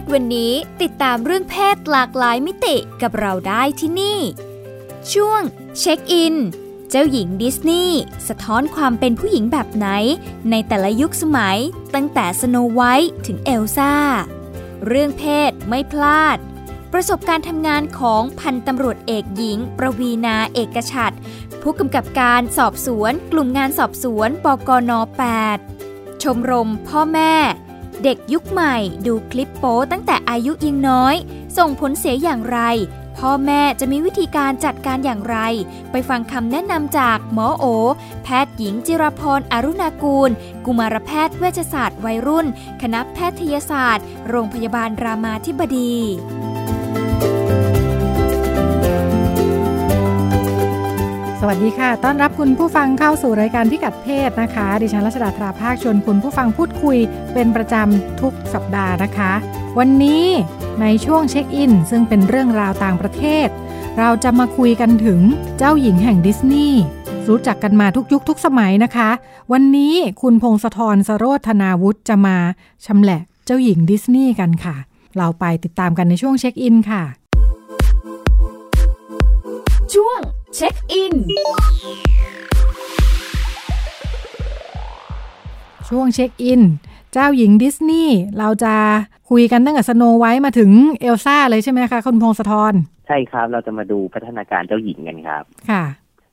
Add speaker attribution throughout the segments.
Speaker 1: ศวันนี้ติดตามเรื่องเพศหลากหลายมิติกับเราได้ที่นี่ ช่วงเช็คอิน เจ้าหญิงดิสนีย์สะท้อนความเป็นผู้หญิงแบบไหน ในแต่ละยุคสมัย ตั้งแต่สโนไวท์ถึงเอลซ่า เรื่องเพศไม่พลาด ประสบการณ์ทำงานของพันตำรวจเอกหญิง ประวีนาเอกชัดผู้กำกับการสอบสวน กลุ่มงานสอบสวนปกน 8 ชมรม พ่อแม่ เด็กยุคใหม่ดูคลิปโป๊ตั้งแต่อายุยังน้อย ส่งผลเสียอย่างไร พ่อแม่จะมีวิธีการจัดการอย่างไร ไปฟังคำแนะนำจากหมอโอ แพทย์หญิงจิรพรอรุณากูล กุมารแพทย์เวชศาสตร์วัยรุ่น คณะแพทยศาสตร์ โรงพยาบาลรามาธิบดี
Speaker 2: สวัสดีค่ะ ต้อนรับคุณผู้ฟังเข้าสู่รายการพิกัดเพศนะคะ ดิฉันรัชดาธราภาคชวนคุณผู้ฟังพูดคุยเป็นประจำทุกสัปดาห์นะคะ วันนี้ในช่วงเช็คอิน ซึ่งเป็นเรื่องราวต่างประเทศ เราจะมาคุยกันถึงเจ้าหญิงแห่งดิสนีย์รู้จักกันมาทุกยุคทุกสมัยนะคะ วันนี้คุณพงศธรสโรธนาวุฒิจะมาชำแหละเจ้าหญิงดิสนีย์กันค่ะ เราไปติดตามกันในช่วงเช็คอินค่ะ
Speaker 1: ช่วง เช็คอิน
Speaker 2: ช่วงเช็คอิน เจ้าหญิงดิสนีย์เราจะคุยกันตั้งแต่สโนไว้มาถึงเอลซ่าเลยใช่ไหมคะ คุณพงศธร
Speaker 3: ใช่ครับ เราจะมาดูพัฒนาการเจ้าหญิงกันครับ
Speaker 2: ค่ะ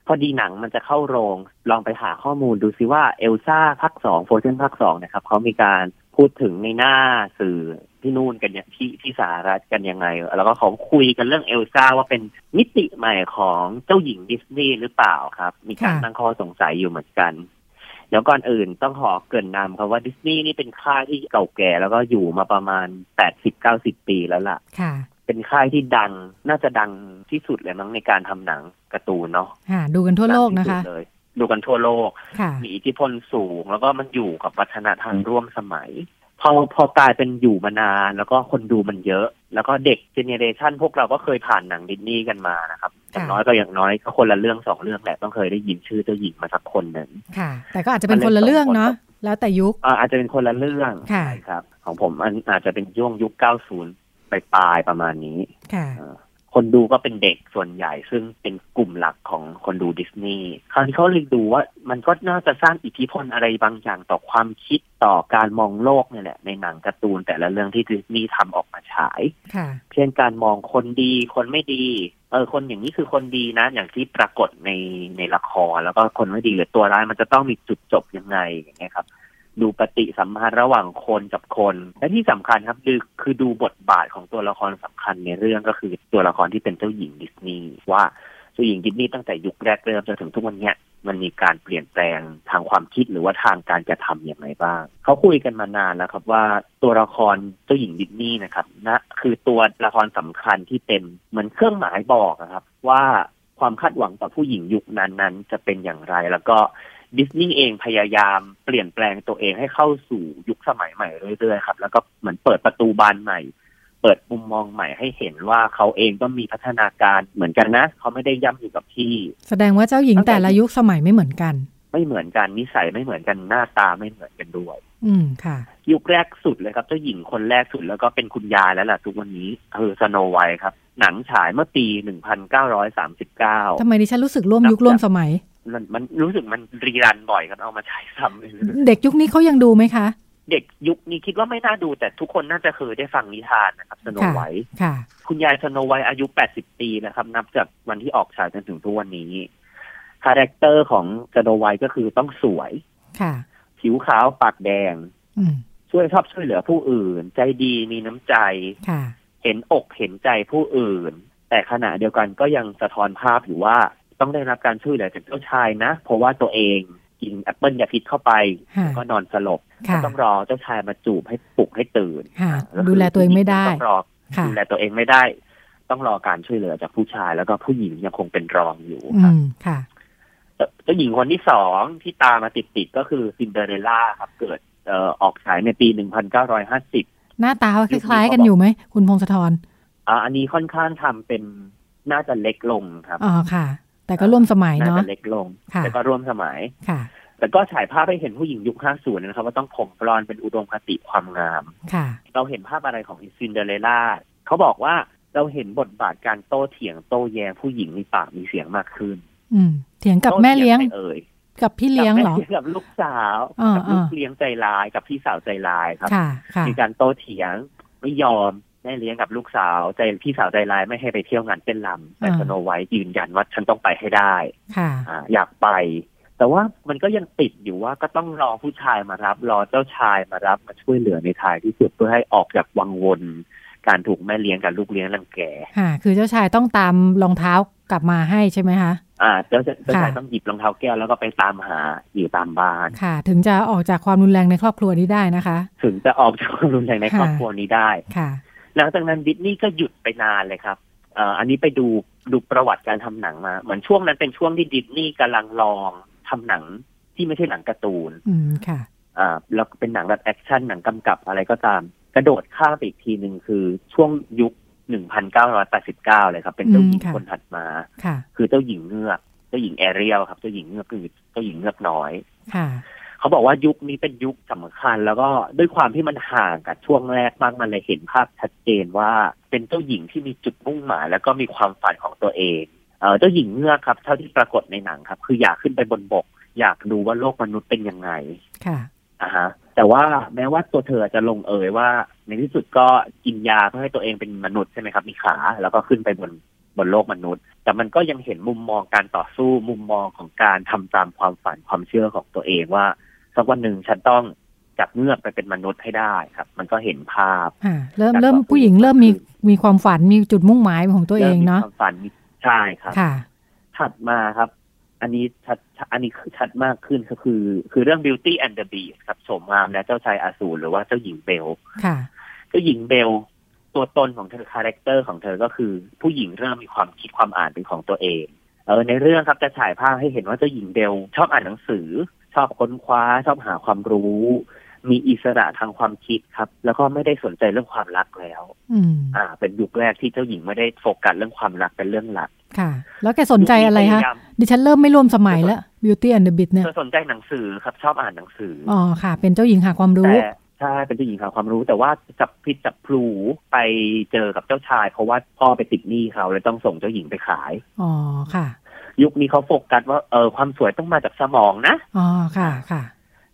Speaker 3: พอดีหนังมันจะเข้าโรง ลองไปหาข้อมูลดูซิว่าเอลซ่าภาคสองโฟเซนภาคสองนะครับเขามีการ พูดถึงในหน้าสื่อที่นู่นกันเนี่ยที่ที่สหรัฐกันยังไง แล้วก็เขาคุยกันเรื่องเอลซ่าว่าเป็นมิติใหม่ของเจ้าหญิงดิสนีย์หรือเปล่าครับ มีการตั้งข้อสงสัยอยู่เหมือนกันเดี๋ยวก่อนอื่นต้องขอเกินนำครับว่าดิสนีย์นี่เป็นค่ายที่เก่าแก่ แล้วก็อยู่มาประมาณแปดสิบเก้าสิบปีแล้วล่ะ
Speaker 2: ค่ะ
Speaker 3: เป็นค่ายที่ดังน่าจะดังที่สุดเลยมั้งในการทำหนังการ์ตูนเนาะ
Speaker 2: ค่ะดูกันทั่วโลกนะคะ
Speaker 3: ดูกันทั่วโลก
Speaker 2: มี
Speaker 3: อิทธิพลสูง แล้วก็มันอยู่กับวัฒนธรรมร่วมสมัย พอพอกลายเป็นอยู่มานาน แล้วก็คนดูมันเยอะ แล้วก็เด็กเจเนเรชันพวกเราก็เคยผ่านหนังดิสนีย์กันมานะครับอย่างน้อยก็อย่างน้อยก็คนละเรื่องสองเรื่องแหละต้องเคยได้ยินชื่อเจ้าหญิงมาสักคนหนึ่ง
Speaker 2: ค่ะ แต่ก็อาจจะเป็นคนละเรื่องเนาะแล้วแต่ยุค
Speaker 3: อาจจะเป็นคนละเรื่อง
Speaker 2: ใช่
Speaker 3: ครับ ของผมอันอาจจะเป็นช่วงยุคเก้าศูนย์ปลายประมาณนี้
Speaker 2: ค่ะ
Speaker 3: คนดูก็เป็นเด็กส่วนใหญ่ ซึ่งเป็นกลุ่มหลักของคนดูดิสนีย์คราวนี้เขาเลยดูว่ามันก็น่าจะสร้างอิทธิพลอะไรบางอย่างต่อความคิดต่อการมองโลกนี่แหละในหนังการ์ตูนแต่ละเรื่องที่ดิสนีย์ทำออกมาฉายเช่นการมองคนดีคนไม่ดีเออคนอย่างนี้คือคนดีนะ อย่างที่ปรากฏในในละครแล้วก็คนไม่ดีหรือตัวร้ายมันจะต้องมีจุดจบยังไงอย่างเงี้ยครับ ดูปฏิสัมพันธ์ระหว่างคนกับคน และที่สำคัญครับคือคือดูบทบาทของตัวละครสำคัญในเรื่องก็คือตัวละครที่เป็นเจ้าหญิงดิสนีย์ว่าเจ้าหญิงดิสนีย์ตั้งแต่ยุคแรกเริ่มจนถึงทุกวันนี้มันมีการเปลี่ยนแปลงทางความคิดหรือว่าทางการจะทำอย่างไรบ้าง เขาคุยกันมานานแล้วครับว่าตัวละครเจ้าหญิงดิสนีย์นะครับนะคือตัวละครสำคัญที่เป็นเหมือนเครื่องหมายบอกนะครับ ว่าความคาดหวังต่อผู้หญิงยุคนั้นๆจะเป็นอย่างไร แล้วก็ ดิสนีย์เองพยายามเปลี่ยนแปลงตัวเองให้เข้าสู่ยุคสมัยใหม่เรื่อยๆครับ แล้วก็เหมือนเปิดประตูบานใหม่ เปิดมุมมองใหม่ให้เห็นว่าเขาเองก็มีพัฒนาการเหมือนกันนะ เขาไม่ได้ย่ำอยู่กับที่
Speaker 2: แสดงว่าเจ้าหญิงแต่ละยุคสมัยไม่เหมือนกัน
Speaker 3: ไม่เหมือนกันนิสัยไม่เหมือนกันหน้าตาไม่เหมือนกันด้วย
Speaker 2: อืมค่ะ
Speaker 3: ยุคแรกสุดเลยครับ เจ้าหญิงคนแรกสุดแล้วก็เป็นคุณยายแล้วล่ะทุกวันนี้คือสโนไวท์ครับ หนังฉายเมื่อปีหนึ่งพันเก้าร้อยสามสิบเก้า
Speaker 2: ทำไมดิฉันรู้สึกร่วมยุคร่วมสมัย
Speaker 3: มันมันรู้สึกมันรีรันบ่อยกันเอามาฉายซ้ำ
Speaker 2: เด็กยุคนี้เขายังดูไหมคะ
Speaker 3: เด็กยุคนี้คิดว่าไม่น่าดู แต่ทุกคนน่าจะเคยได้ฟังนิทานนะครับสโนไวท์คุณยายสโนไวท์อายุแปดสิบปีนะครับ นับจากวันที่ออกฉายจนถึงทุกวันนี้ character ของสโนไวท์ก็คือต้องสวย
Speaker 2: ค่ะ
Speaker 3: ผิวขาวปากแดงช่วยชอบช่วยเหลือผู้อื่น ใจดีมีน้ำใจ เห็นอกเห็นใจผู้อื่น แต่ขณะเดียวกันก็ยังสะท้อนภาพอยู่ว่าต้องได้รับการช่วยเหลือจากเจ้าชายนะ เพราะว่าตัวเองกินแอปเปิลยาพิษเข้าไปก็นอนสลบก็ต้องรอเจ้าชายมาจูบให้ปลุกให้ตื่น
Speaker 2: ดูแลตัวเองไม่ได้
Speaker 3: ต้องรอดูแลตัวเองไม่ได้ ต้องรอการช่วยเหลือจากผู้ชายแล้วก็ผู้หญิงยังคงเป็นรองอยู่ครับ อื
Speaker 2: มค่ะ
Speaker 3: เจ้าหญิงคนที่สองที่ตามมาติดๆก็คือซินเดอเรลล่าครับ เกิดเอ่อออกฉายในปี1950
Speaker 2: หน้าตา เขาคล้ายๆกันอยู่ไหม คุณพงศธร
Speaker 3: อ่าอันนี้ค่อนข้างทำเป็นน่าจะเล็กลงครับ
Speaker 2: อ๋อค่ะ แต่ก็ร่วมสมัย
Speaker 3: น่า
Speaker 2: เนาะ
Speaker 3: จะเล็กลง
Speaker 2: ค่ะ
Speaker 3: แต่ก็ร่วมสมัย
Speaker 2: ค่ะ
Speaker 3: แต่ก็ฉายภาพให้เห็นผู้หญิงยุค 50 นะครับ ว่าต้องผมบลอนด์เป็นอุดมคติความงาม
Speaker 2: ค่ะ
Speaker 3: เราเห็นภาพอะไรของซินเดอเรลล่าเขาบอกว่าเราเห็นบทบาทการโต้เถียงโต้แย้งผู้หญิงมีปากมีเสียงมากขึ้น
Speaker 2: อืม เถียงกับแม่เลี้ยง
Speaker 3: โต้ถีใครเอ่ย
Speaker 2: กับพี่เลี้ยงเหรอ
Speaker 3: กับแม่กับลูกสาว
Speaker 2: อ่า
Speaker 3: กับลูก
Speaker 2: อ่า
Speaker 3: เลี้ยงใจร้ายกับพี่สาวใจร้ายครับ
Speaker 2: ค่ะค่ะ
Speaker 3: มีการโต้เถียงไม่ยอมแม่เลี้ยงกับลูกสาวใจพี่สาวใจร้ายไม่ให้ไปเที่ยวงานเต้นรำแต่
Speaker 2: อ่า
Speaker 3: สโนไวท์ยืนยันว่าฉันต้องไปให้ได้
Speaker 2: ค่ะ
Speaker 3: อ่าอยากไป แต่ว่ามันก็ยังติดอยู่ว่าก็ต้องรอผู้ชายมารับ รอเจ้าชายมารับมาช่วยเหลือในท้ายที่สุดเพื่อให้ออกจากวังวนการถูกแม่เลี้ยงกับลูกเลี้ยงรังแก
Speaker 2: ค่ะคือเจ้าชายต้องตามรองเท้ากลับมาให้ใช่ไหมคะ
Speaker 3: อ่าเจ้าเจ้าชาย
Speaker 2: ค่ะ
Speaker 3: ต้องหยิบรองเท้าแก้วแล้วก็ไปตามหาอยู่ตามบ้าน
Speaker 2: ค่ะ ถึงจะออกจากความรุนแรงในครอบครัวนี้ได้นะคะ
Speaker 3: ถึงจะออกจากความรุนแรงในครอบครัวนี้ได้
Speaker 2: ค่ะ
Speaker 3: หลังจากนั้นดิสนีย์ก็หยุดไปนานเลยครับเอ่ออันนี้ไปดูดูประวัติการทำหนังมา เหมือนช่วงนั้นเป็นช่วงที่ดิสนีย์กำลังลองทำหนังที่ไม่ใช่หนังการ์ตูน
Speaker 2: อืมค่ะ
Speaker 3: อ่าแล้วเป็นหนังแบบ action หนังกำกับอะไรก็ตาม กระโดดข้ามไปอีกทีหนึ่งคือช่วงยุค 1989เลยครับ เป็นเจ้าหญิง
Speaker 2: อืมค่ะ
Speaker 3: คนถัดมา
Speaker 2: ค่ะ
Speaker 3: คือเจ้าหญิงเงือกเจ้าหญิงแอเรียลครับ เจ้าหญิงเงือกคือเจ้าหญิงเงือกน้อย
Speaker 2: ค่ะ
Speaker 3: เขาบอกว่ายุคนี้เป็นยุคสำคัญ แล้วก็ด้วยความที่มันห่างกับช่วงแรกมากมันเลยเห็นภาพชัดเจนว่าเป็นเจ้าหญิงที่มีจุดมุ่งหมาย แล้วก็มีความฝันของตัวเองเออเจ้าหญิงเงือกครับ เท่าที่ปรากฏในหนังครับ คืออยากขึ้นไปบนบก อยากดูว่าโลกมนุษย์เป็นยังไง
Speaker 2: ค่ะ
Speaker 3: อ่าฮะแต่ว่าแม้ว่าตัวเธอจะลงเอยว่า ในที่สุดก็กินยาเพื่อให้ตัวเองเป็นมนุษย์ใช่ไหมครับ มีขา แล้วก็ขึ้นไปบนบนโลกมนุษย์ แต่มันก็ยังเห็นมุมมองการต่อสู้มุมมองของการทำตามความฝันความเชื่อของตัวเองว่าสักวันหนึ่งฉันต้องจับเงือกไปเป็นมนุษย์ให้ได้ครับ มันก็เห็นภาพ
Speaker 2: ค่ะเริ่ม
Speaker 3: การ
Speaker 2: เริ่ม
Speaker 3: ต่อสู้
Speaker 2: ผู้หญิงเริ่มมีมีความฝันมีจุดมุ่งหมายของตัวเองเนาะเริ่
Speaker 3: มมีความฝันมีใช่ครับ
Speaker 2: ค่ะ
Speaker 3: ถัดมาครับ อันนี้ชัดอันนี้ชัดมากขึ้นก็คือ คือเรื่อง Beauty and the Beast ครับโฉมงามและเจ้าชายอสูรหรือว่าเจ้าหญิงเบล
Speaker 2: ค่ะ
Speaker 3: เจ้าหญิงเบลตัวตนของเธอ character ของเธอก็คือ ผู้หญิงเริ่มมีความคิดความอ่านเป็นของตัวเองเออในเรื่องครับจะฉายภาพให้เห็นว่าเจ้าหญิงเบลชอบอ่านหนังสือ ชอบค้นคว้า ชอบหาความรู้ มีอิสระทางความคิดครับ แล้วก็ไม่ได้สนใจเรื่องความรักแล้ว
Speaker 2: อืม
Speaker 3: อ่า เป็นยุคแรกที่เจ้าหญิงไม่ได้โฟกัสเรื่องความรักเป็นเรื่องหลัก
Speaker 2: ค่ะ แล้วแกสนใจอะไร
Speaker 3: ยุ
Speaker 2: คะ
Speaker 3: พยายาม
Speaker 2: ดิฉันเริ่มไม่ร่วมสมัยแล้ว Beauty and the Beast เนี่ย
Speaker 3: เธอสนใจหนังสือครับชอบอ่านหนังสืออ
Speaker 2: อ๋อค่ะ เป็นเจ้าหญิงหาความรู้
Speaker 3: แต่ใช่เป็นเจ้าหญิงหาความรู้ แต่ว่าจับผิดจับพลูไปเจอกับเจ้าชาย เพราะว่าพ่อไปติดหนี้เขาเลยต้องส่งเจ้าหญิงไปขาย
Speaker 2: อ๋อค่ะ
Speaker 3: ยุคนี้เขาโฟกัสว่าเออความสวยต้องมาจากสมองนะ
Speaker 2: อ๋อค่ะค่ะ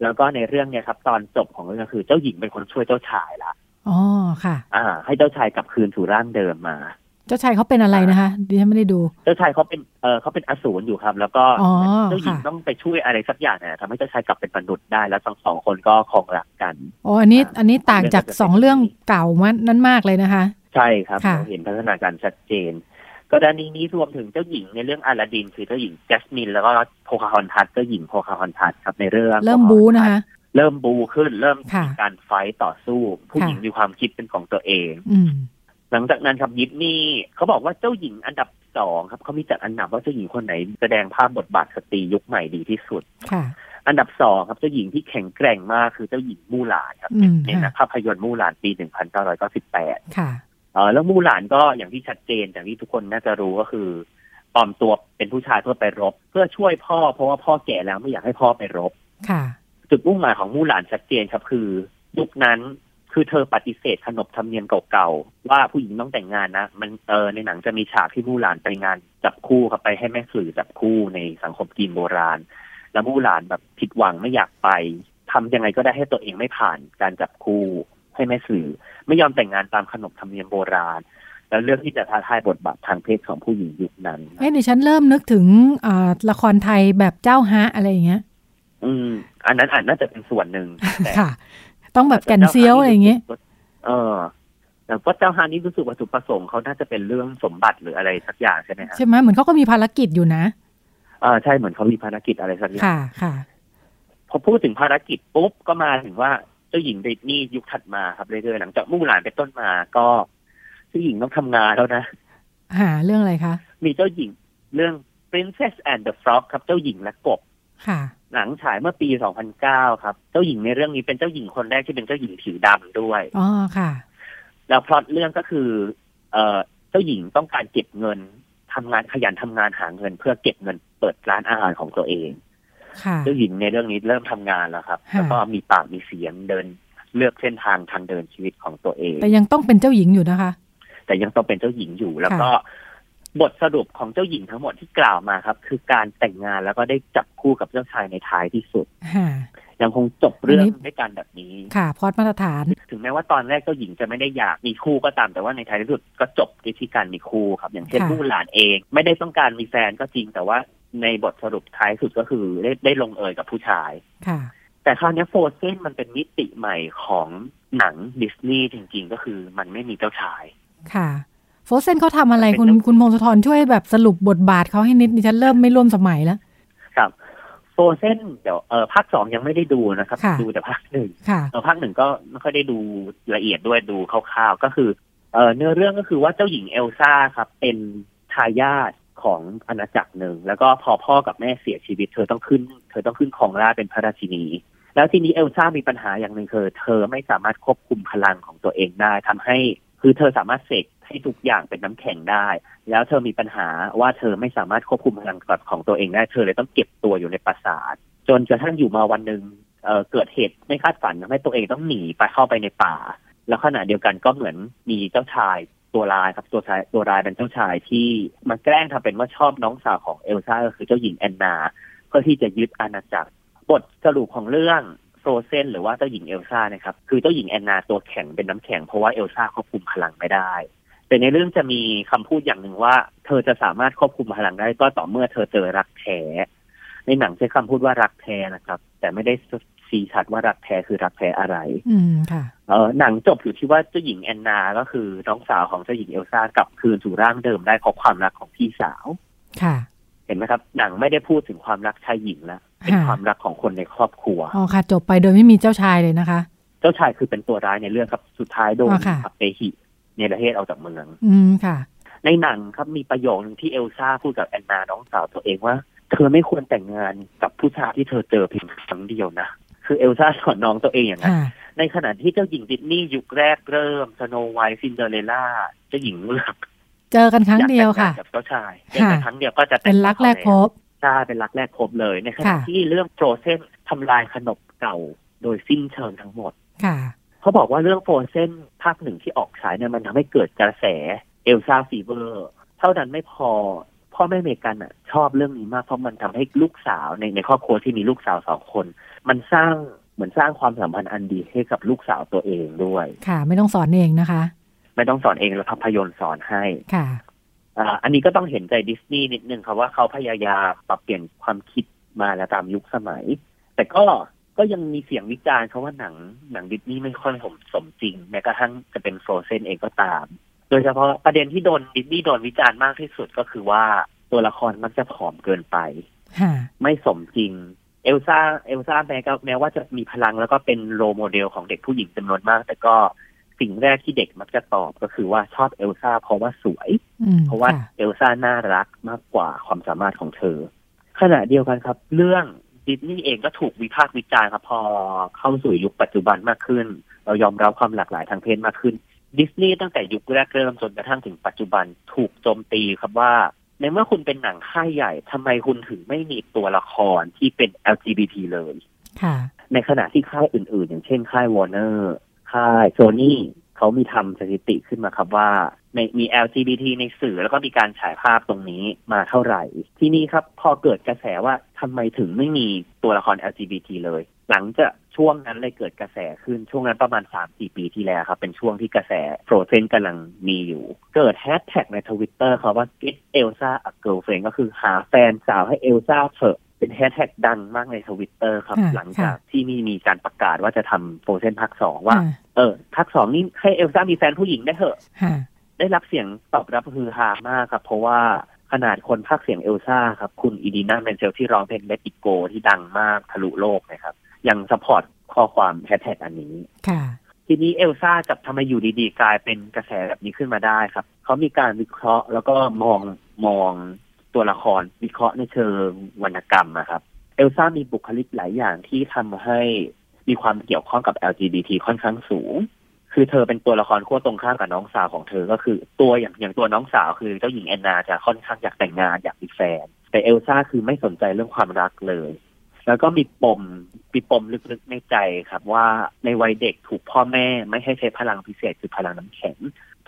Speaker 3: แล้วก็ในเรื่องเนี่ยครับ ตอนจบของเรื่องก็คือเจ้าหญิงเป็นคนช่วยเจ้าชายละ
Speaker 2: อ๋อค่ะ
Speaker 3: อ่า ให้เจ้าชายกลับคืนสู่ร่างเดิมมา
Speaker 2: เจ้าชายเขาเป็นอะไรนะคะดิฉันไม่ได้ดู
Speaker 3: เจ้าชายเขาเป็นเออเขาเป็นอสูรอยู่ครับ แล้วก็
Speaker 2: อ๋อ
Speaker 3: เจ้าหญิง
Speaker 2: ค่ะ
Speaker 3: ต้องไปช่วยอะไรสักอย่างเนี่ยทำให้เจ้าชายกลับเป็นมนุษย์ได้แล้วทั้งสองคนก็คงรักกัน
Speaker 2: อ๋ออันนี้
Speaker 3: อ่า
Speaker 2: อันนี้ต่างจาก
Speaker 3: เรื่องจะเป็น
Speaker 2: สองเรื่องเก่ามันนั้นมากเลยนะคะ
Speaker 3: ใช่ครับ
Speaker 2: ค่ะ
Speaker 3: เราเห็นพัฒนาการชัดเจนกรณีนี้รวมถึงเจ้าหญิงในเรื่องอลาดิน คือเจ้าหญิงแจสมิน แล้วก็โพคาฮอนทัสเจ้าหญิงโพคาฮอนทัสครับในเรื่อง
Speaker 2: เริ่มบูนะคะ
Speaker 3: เริ่มบูขึ้นเริ่ม
Speaker 2: ค่ะ
Speaker 3: มีการไฟต์ต่อสู้ ผู้หญิง
Speaker 2: ค่ะ
Speaker 3: มีความคิดเป็นของตัวเอง
Speaker 2: อืม
Speaker 3: หลังจากนั้นครับยิปนี่เขาบอกว่าเจ้าหญิงอันดับสองครับเขามีจัดอันดับว่าเจ้าหญิงคนไหน แสดงภาพบทบาทสตรียุคใหม่ดีที่สุด
Speaker 2: ค่ะ
Speaker 3: อันดับสองครับเจ้าหญิงที่แข็งแกร่งมากคือเจ้าหญิงมู่หลานครับ
Speaker 2: อืม
Speaker 3: ในหนัง
Speaker 2: ค่ะ
Speaker 3: ภาพยนตร์มู่หลานปี 1998
Speaker 2: ค่ะ
Speaker 3: เออแล้วมู่หลานก็อย่างที่ชัดเจนอย่างที่ทุกคนน่าจะรู้ก็คือปลอมตัวเป็นผู้ชายเพื่อไปรบ เพื่อช่วยพ่อ เพราะว่าพ่อแก่แล้วไม่อยากให้พ่อไปรบ
Speaker 2: ค่ะ
Speaker 3: จุดมุ่งหมายของมู่หลานชัดเจนครับคือยุคนั้น คือเธอปฏิเสธขนบธรรมเนียมเก่าๆ ว่าผู้หญิงต้องแต่งงานนะ มันเออในหนังจะมีฉากที่มู่หลานไปงานจับคู่ครับไปให้แม่สื่อจับคู่ในสังคมจีนโบราณ แล้วมู่หลานแบบผิดหวังไม่อยากไปทำยังไงก็ได้ให้ตัวเองไม่ผ่านการจับคู่ให้แม่สื่อ ไม่ยอมแต่งงานตามขนบธรรมเนียมโบราณ แล้วเลือกที่จะท้าทายบทบาททางเพศของผู้หญิงยุคนั้น
Speaker 2: เอ้ดิฉันเริ่มนึกถึงอ่าละครไทยแบบเจ้าฮะอะไรอย่างเงี้ย
Speaker 3: อืม อันนั้นอาจน่าจะเป็นส่วนหนึ่งแต่
Speaker 2: ค่ะ ต้องแบบแก่นเซียวอะไรอย่างเงี้ย
Speaker 3: เออแต่ว่าเจ้าฮานี่รู้สึกวัตถุประสงค์เขาน่าจะเป็นเรื่องสมบัติหรืออะไรสักอย่างใช่ไหมฮะ
Speaker 2: ใช่ไหมเหมือนเขาก็มีภารกิจอยู่นะ
Speaker 3: อ่าใช่เหมือนเขามีภารกิจอะไรสักอย่าง
Speaker 2: ค่ะค่ะ
Speaker 3: พอพูดถึงภารกิจปุ๊บก็มาถึงว่าเจ้าหญิงดิสนีย์ยุคถัดมาครับเรื่อยๆหลังจากมู่หลานเป็นต้นมาก็เจ้าหญิงต้องทำงานแล้วนะ
Speaker 2: หาเรื่องอะไรคะ
Speaker 3: มีเจ้าหญิงเรื่อง Princess and the Frog ครับเจ้าหญิงและกบ
Speaker 2: ค่ะ
Speaker 3: หนังฉายเมื่อปี 2009 ครับ เจ้าหญิงในเรื่องนี้เป็นเจ้าหญิงคนแรกที่เป็นเจ้าหญิงผิวดำด้วย
Speaker 2: อ๋อค่ะ
Speaker 3: แล้วพล็อตเรื่องก็คือ เอ่อเจ้าหญิงต้องการเก็บเงินทำงานขยันทำงานหาเงิน เพื่อเก็บเงินเปิดร้านอาหารของตัวเอง
Speaker 2: ค่ะ
Speaker 3: เจ้าหญิงในเรื่องนี้เริ่มทำงานแล้วครับ
Speaker 2: ค่ะ
Speaker 3: แล้วก็มีปากมีเสียงเดินเลือกเส้นทางทางเดินชีวิตของตัวเอง
Speaker 2: แต่ยังต้องเป็นเจ้าหญิงอยู่นะคะ
Speaker 3: แต่ยังต้องเป็นเจ้าหญิงอยู่แล้วก็ บทสรุปของเจ้าหญิงทั้งหมดที่กล่าวมาครับ คือการแต่งงานแล้วก็ได้จับคู่กับเจ้าชายในท้ายที่สุด
Speaker 2: ค่ะ
Speaker 3: ยังคงจบเรื่อง
Speaker 2: อันนี้
Speaker 3: ด้วยการแบบนี้
Speaker 2: ค่ะ พอดมาตรฐาน
Speaker 3: ถึงแม้ว่าตอนแรกเจ้าหญิงจะไม่ได้อยากมีคู่ก็ตาม แต่ว่าในท้ายที่สุดก็จบด้วยที่การมีคู่ครับ อย่างเช่น
Speaker 2: ค่ะ
Speaker 3: ผู้หลานเอง ไม่ได้ต้องการมีแฟนก็จริง แต่ว่าในบทสรุปท้ายสุดก็คือได้ได้ลงเอยกับผู้ชาย
Speaker 2: ค่ะ
Speaker 3: แต่คราวนี้โฟเซนมันเป็นมิติใหม่ของหนังดิสนีย์จริง ๆ ก็คือมันไม่มีเจ้าชาย
Speaker 2: ค่ะ โฟเซนเขาทำอะไร
Speaker 3: เป็น
Speaker 2: คุณ
Speaker 3: เจ้า
Speaker 2: คุณพงศธรช่วยแบบสรุปบทบาทเขาให้นิดดิฉันเริ่มไม่ร่วมสมัยแล้ว
Speaker 3: ครับโฟเซนเดี๋ยวเออภาคสองยังไม่ได้ดูนะครับ
Speaker 2: ค่ะ
Speaker 3: ดูแต่ภาคหนึ่ง
Speaker 2: ค่ะ
Speaker 3: เออภาคหนึ่งก็ไม่ค่อยได้ดูละเอียดด้วยดูคร่าวๆก็คือเออเนื้อเรื่องก็คือว่าเจ้าหญิงเอลซ่าครับ เป็นทายาทของอาณาจักรหนึ่ง แล้วก็พอพ่อกับแม่เสียชีวิต เธอต้องขึ้น เธอต้องขึ้นครองราชย์เป็นพระราชินี แล้วทีนี้เอลซ่ามีปัญหาอย่างหนึ่งคือเธอไม่สามารถควบคุมพลังของตัวเองได้ทำให้ คือเธอสามารถเสก ให้ทุกอย่างเป็นน้ำแข็งได้ แล้วเธอมีปัญหาว่าเธอไม่สามารถควบคุมพลังกดของตัวเองได้เธอเลยต้องเก็บตัวอยู่ในปราสาทจนกระทั่งอยู่มาวันหนึ่งเเกิดเหตุไม่คาดฝันทำให้ตัวเองต้องหนีไปเข้าไปในป่า แล้วขณะเดียวกันก็เหมือนมีเจ้าชายตัวร้ายครับตัวชายตัวร้ายเป็นเจ้าชายที่มาแกล้งทำเป็นว่าชอบน้องสาวของเอลซ่าก็คือเจ้าหญิงแอนนา เพื่อที่จะยึดอาณาจักรบทสรุปของเรื่องโฟเซนหรือว่าเจ้าหญิงเอลซ่านะครับคือเจ้าหญิงแอนนาตัวแข็งเป็นน้ำแข็งเพราะว่าเอลซ่าควบคุมพลังไม่ได้ แต่ในเรื่องจะมีคำพูดอย่างหนึ่งว่า เธอจะสามารถควบคุมพลังได้ก็ต่อเมื่อเธอเจอรักแท้ ในหนังใช้คำพูดว่ารักแท้นะครับ แต่ไม่ได้ชี้ชัดว่ารักแท้คือรักแท้อะไร
Speaker 2: อืมค่ะ
Speaker 3: เออหนังจบอยู่ที่ว่าเจ้าหญิงแอนนา ก็คือน้องสาวของเจ้าหญิงเอลซ่ากลับคืนสู่ร่างเดิมได้เพราะความรักของพี่สาว
Speaker 2: ค่ะ
Speaker 3: เห็นไหมครับ หนังไม่ได้พูดถึงความรักชายหญิงแล้วเป็น
Speaker 2: ค่ะ
Speaker 3: ความรักของคนในครอบครัว
Speaker 2: อ๋อค่ะ จบไปโดยไม่มีเจ้าชายเลยนะคะ
Speaker 3: เจ้าชายคือเป็นตัวร้ายในเรื่องครับสุดท้ายโดน
Speaker 2: อ๋อค่ะ
Speaker 3: อัปเปหิ เนรเทศออกจากเมือง
Speaker 2: อืมค่ะ
Speaker 3: ในหนังครับมีประโยคนึงที่เอลซ่าพูดกับแอนนาน้องสาวตัวเองว่า เธอไม่ควรแต่งงานกับผู้ชายที่เธอเจอเพียงครั้งเดียวนะคือเอลซ่าสอนน้องตัวเองอย่างนั้น
Speaker 2: ค่ะ
Speaker 3: ในขณะที่เจ้าหญิงดิสนีย์ยุคแรกเริ่มสโนไวท์ซินเดอเรลล่าเจ้าหญิงเงือก
Speaker 2: เจอกันครั้งเดียวค่ะ
Speaker 3: อากแต่งงานกับเจ้าชายเจอกันครั้งเดียวก็จะแต่ง
Speaker 2: เป็นรักแรกพบ
Speaker 3: ใช่เป็นรักแรกพบเลยในขณะ
Speaker 2: ค่ะ
Speaker 3: ที่เรื่อง Frozenทำลายขนบเก่าโดยสิ้นเชิงทั้งหมด
Speaker 2: ค่ะ
Speaker 3: เขาบอกว่าเรื่องโ r รเซนภาคหนึ่งที่ออกฉายเนี่ยมันทำให้เกิดกระแสเอลซ่า fever เท่านั้นไม่พอ พ่อแม่เมกันอะ ชอบเรื่องนี้มากเพราะมันทำให้ลูกสาวในในครอบครัวที่มีลูกสาวสองคน มันสร้างเหมือนสร้างความสัมพันธ์อันดีให้กับลูกสาวตัวเองด้วย
Speaker 2: ค่ะ ไม่ต้องสอนเองนะคะ
Speaker 3: ไม่ต้องสอนเองแล้วภาพยนตร์สอนให้
Speaker 2: ค่ะ
Speaker 3: อ่าอันนี้ก็ต้องเห็นใจดิสนีย์นิดนึงครับว่าเขาพยายามปรับเปลี่ยนความคิดมาแล้วตามยุคสมัย แต่ก็ ก็ยังมีเสียงวิจารณ์เขาว่าหนังหนังดิสนีย์ไม่ค่อยสมสมจริง แม้กระทั่งจะเป็น Frozen เองก็ตาม โดยเฉพาะประเด็นที่โดนดิสนีย์โดนวิจารณ์มากที่สุดก็คือว่าตัวละครมักจะผอมเกินไป
Speaker 2: ค่ะ
Speaker 3: ไม่สมจริง เอลซ่าเอลซ่าแม้ก็แม้ว่าจะมีพลังแล้วก็เป็น role model ของเด็กผู้หญิงจำนวนมาก แต่ก็สิ่งแรกที่เด็กมักจะตอบก็คือว่าชอบเอลซ่าเพราะว่าสวย
Speaker 2: อืม
Speaker 3: เพราะว่า
Speaker 2: ค่
Speaker 3: เอลซ่าน่ารักมากกว่าความสามารถของเธอขณะเดียวกันครับ เรื่อง ดิสนีย์เองก็ถูกวิพากษ์วิจารณ์ครับพอเข้าสู่ยุคปัจจุบันมากขึ้น เรายอมรับความหลากหลายทางเพศมากขึ้น ดิสนีย์ตั้งแต่ยุคแรกเริ่มจนกระทั่งถึงปัจจุบันถูกโจมตีครับว่า ในเมื่อคุณเป็นหนังค่ายใหญ่ทำไมคุณถึงไม่มีตัวละครที่เป็น LGBT เลย
Speaker 2: ค่ะ
Speaker 3: ในขณะที่ค่ายอื่น ๆ อย่างเช่นค่ายวอร์เนอร์ค่ายโซนี่เขามีทำสถิติขึ้นมาครับว่า ในมี LGBT ในสื่อแล้วก็มีการฉายภาพตรงนี้มาเท่าไหร่ ที่นี่ครับพอเกิดกระแสว่าทำไมถึงไม่มีตัวละคร LGBT เลย หลังจากช่วงนั้นเลยเกิดกระแสขึ้นช่วงนั้นประมาณ 3-4 ปีที่แล้วครับ เป็นช่วงที่กระแส Frozen กำลังมีอยู่ เกิดแฮชแท็กในทวิตเตอร์ครับว่า get Elsa a girlfriend ก็คือหาแฟนสาวให้เอลซ่าเถอะเป็นแฮชแท็กดังมากในทวิตเตอร์ครับ
Speaker 2: ค่ะ
Speaker 3: หลังจาก
Speaker 2: ค่ะ
Speaker 3: ที่มีมีการประกาศว่าจะทำ Frozen ภาคสองว่า
Speaker 2: อ่
Speaker 3: เออภาคสองนี่ให้เอลซ่ามีแฟนผู้หญิงได้เถอะ
Speaker 2: ค่ะ
Speaker 3: ได้รับเสียงตอบรับคือฮามากครับ เพราะว่าขนาดคนพากย์เสียงเอลซ่าครับ คุณ Idina Menzel ที่ร้องเพลง Let It Go ที่ดังมากทะลุโลกนะครับ ยัง support ข้อความแฮชแท็กอันนี้
Speaker 2: ค่ะ
Speaker 3: ทีนี้เอลซ่าจะทำไมอยู่ดีๆ กลายเป็นกระแสแบบนี้ขึ้นมาได้ครับ เขามีการวิเคราะห์แล้วก็มองมองตัวละครวิเคราะห์ในเชิงวรรณกรรมนะครับ เอลซ่ามีบุคลิกหลายอย่างที่ทำให้มีความเกี่ยวข้องกับ LGBT ค่อนข้างสูง คือเธอเป็นตัวละครขั้วตรงข้ามกับน้องสาวของเธอ ก็คือตัวอย่างอย่างตัวน้องสาวคือเจ้าหญิงแอนนาจะค่อนข้างอยากแต่งงานอยากมีแฟน แต่เอลซ่าคือไม่สนใจเรื่องความรักเลย แล้วก็มีปมมีปมลึกๆในใจครับว่าในวัยเด็กถูกพ่อแม่ไม่ให้ใช้พลังพิเศษคือพลังน้ำแข็ง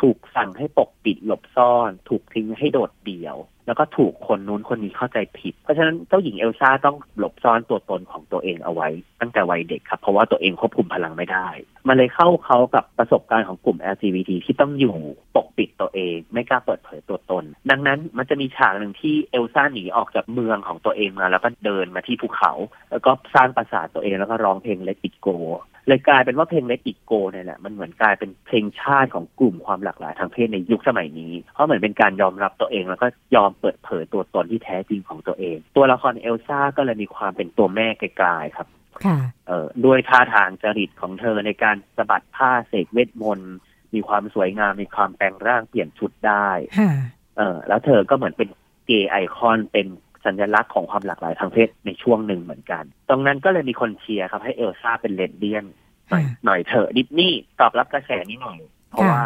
Speaker 3: ถูกสั่งให้ปกปิดหลบซ่อน ถูกทิ้งให้โดดเดี่ยว แล้วก็ถูกคนนู้นคนนี้เข้าใจผิด เพราะฉะนั้นเจ้าหญิงเอลซ่าต้องหลบซ่อนตัวตนของตัวเองเอาไว้ ตั้งแต่วัยเด็กครับ เพราะว่าตัวเองควบคุมพลังไม่ได้ มันเลยเข้าเขากับประสบการณ์ของกลุ่ม LGBT ที่ต้องอยู่ปกปิดตัวเอง ไม่กล้าเปิดเผยตัวตน ดังนั้นมันจะมีฉากหนึ่งที่เอลซ่าหนีออกจากเมืองของตัวเองมาแล้วก็เดินมาที่ภูเขา แล้วก็สร้างปราสาทตัวเองแล้วก็ร้องเพลงเลติโก เลยกลายเป็นว่าเพลงเลติโกเนี่ยแหละมันเหมือนกลายเป็นเพลงชาติของกลุ่มความหลากหลายทางเพศในยุคสมัยนี้ เพราะเหมือนเป็นการยอมรับตัวเอง แล้วก็ยอมเปิดเผยตัวตนที่แท้จริงของตัวเอง ตัวละครเอลซ่าก็เลยมีความเป็นตัวแม่ไกลๆครับ
Speaker 2: ค่ะ
Speaker 3: เอ่อด้วยท่าทางจริตของเธอในการสะบัดผ้าเสกเวทมนต์มีความสวยงาม มีความแปลงร่างเปลี่ยนชุดได้
Speaker 2: ค่ะ
Speaker 3: เออแล้วเธอก็เหมือนเป็น gay icon เป็น สัญลักษณ์ของความหลากหลายทางเพศในช่วงหนึ่งเหมือนกัน ตรงนั้นก็เลยมีคนเชียร์ครับให้เอลซ่าเป็นเลสเบี้ยนหน่อย
Speaker 2: ค่ะ
Speaker 3: หน่อยเถอะดิสนีย์ตอบรับกระแสนี้หน่อย เพราะ
Speaker 2: ค่ะ
Speaker 3: ว่า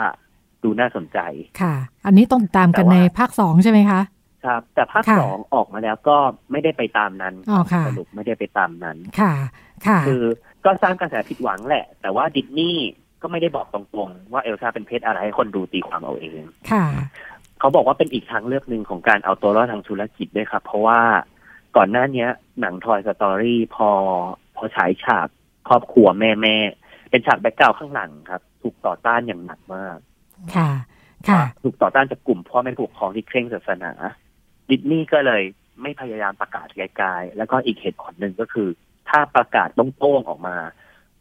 Speaker 3: ดูน่าสนใจ
Speaker 2: ค่ะ อันนี้ต้องตามกัน
Speaker 3: แต่ว่า
Speaker 2: ในภาคสองใช่ไหมคะ
Speaker 3: ครับ แต่ภาค
Speaker 2: ค่ะ
Speaker 3: สองออกมาแล้วก็ไม่ได้ไปตามนั้น
Speaker 2: อ๋อค่ะ
Speaker 3: สรุปไม่ได้ไปตามนั้น
Speaker 2: ค่ะ ค่ะ
Speaker 3: คือก็สร้างกระแสผิดหวังแหละ แต่ว่าดิสนีย์ก็ไม่ได้บอกตรงๆ ว่าเอลซ่าเป็นเพศอะไรให้คนดูตีความเอาเอง
Speaker 2: ค่ะ
Speaker 3: เขาบอกว่าเป็นอีกทางเลือกหนึ่งของการเอาตัวรอดทางธุรกิจด้วยครับ เพราะว่าก่อนหน้าเนี้ย หนัง Toy Story พอพอฉายฉากครอบครัวแม่แม่ๆเป็นฉาก background ข้างหลังครับ ถูกต่อต้านอย่างหนักมาก
Speaker 2: ค่ะ ค่ะ
Speaker 3: ถูกต่อต้านจากกลุ่มพ่อแม่ผู้ปกครองที่เคร่งศาสนาดิสนีย์ก็เลยไม่พยายามประกาศไกลๆแล้วก็อีกเหตุผลหนึ่งก็คือ ถ้าประกาศโต้งๆออกมา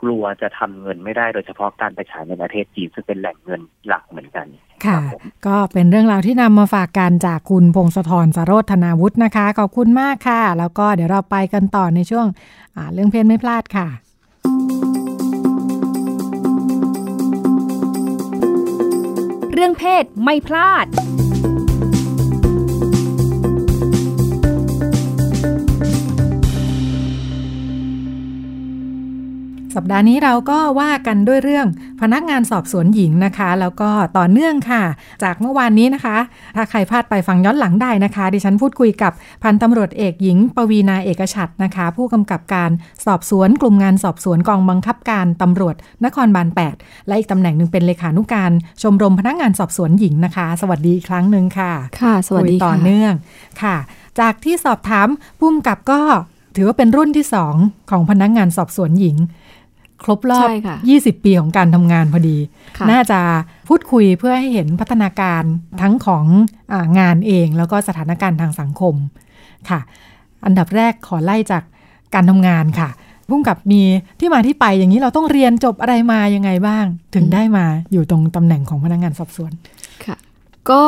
Speaker 3: กลัวจะทำเงินไม่ได้โดยเฉพาะการไปฉายในประเทศจีนซึ่งเป็นแหล่งเงินหลักเหมือนกัน
Speaker 2: ค่ะ
Speaker 3: รับผม
Speaker 2: ก็เป็นเรื่องราวที่นำมาฝากกันจากคุณพงศธรสโรธนาวุฒินะคะ ขอบคุณมากค่ะ แล้วก็เดี๋ยวเราไปกันต่อในช่วงอ่าเรื่องเพศไม่พลาดค่ะ
Speaker 1: เรื่องเพศไม่พลาด
Speaker 2: สัปดาห์นี้เราก็ว่ากันด้วยเรื่องพนักงานสอบสวนหญิงนะคะ แล้วก็ต่อเนื่องค่ะ จากเมื่อวานนี้นะคะ ถ้าใครพลาดไปฟังย้อนหลังได้นะคะ ดิฉันพูดคุยกับพันตำรวจเอกหญิง ปวีนาเอกฉัตรนะคะ ผู้กำกับการสอบสวนกลุ่มงานสอบสวนกองบังคับการตำรวจนครบาล 8 และอีกตำแหน่งหนึ่งเป็นเลขานุการชมรมพนักงานสอบสวนหญิงนะคะ สวัสดีอีกครั้งหนึ่งค่ะ
Speaker 4: ค่ะ สวัสดี
Speaker 2: คุยต่อ
Speaker 4: ค่ะ
Speaker 2: เนื่องค่ะ จากที่สอบถามพุ่มกับก็ถือว่าเป็นรุ่นที่สองของพนักงานสอบสวนหญิง ครบรอบ
Speaker 4: ใช่ค่ะ
Speaker 2: 20 ปีของการทำงานพอดี
Speaker 4: ค่ะ
Speaker 2: น่าจะพูดคุยเพื่อให้เห็นพัฒนาการทั้งของอางานเองแล้วก็สถานการณ์ทางสังคมค่ะ อันดับแรกขอไล่จากการทำงานค่ะพุ่มกับมีที่มาที่ไปอย่างนี้เราต้องเรียนจบอะไรมายังไงบ้าง ถึงได้มาอยู่ตรงตำแหน่งของพนักงานสอบสวน
Speaker 4: ค่ะ ก็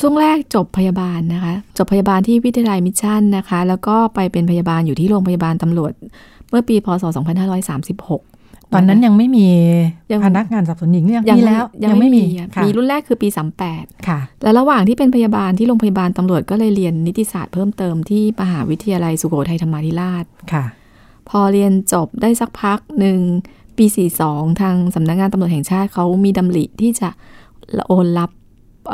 Speaker 4: ช่วงแรกจบพยาบาลนะคะ จบพยาบาลที่วิทยาลัยมิชชั่นนะคะ แล้วก็ไปเป็นพยาบาลอยู่ที่โรงพยาบาลตำรวจ เมื่อปีพศ 2536
Speaker 2: ตอนนั้นยังไม่มี
Speaker 4: ยัง
Speaker 2: พนักงานสอบสวนหญิงยัง
Speaker 4: ยัง
Speaker 2: มีแล้ว
Speaker 4: ยังไม่มี
Speaker 2: ค่ะ
Speaker 4: มีรุ่นแรกคือปี 38
Speaker 2: ค่ะ
Speaker 4: และระหว่างที่เป็นพยาบาลที่โรงพยาบาลตำรวจก็เลยเรียนนิติศาสตร์เพิ่มเติมที่มหาวิทยาลัยสุโขทัยธรรมาธิราช
Speaker 2: ค่ะ
Speaker 4: พอเรียนจบได้สักพักหนึ่งปี 42 ทางสำนักงานตำรวจแห่งชาติเขามีดำริที่จะโอนรับ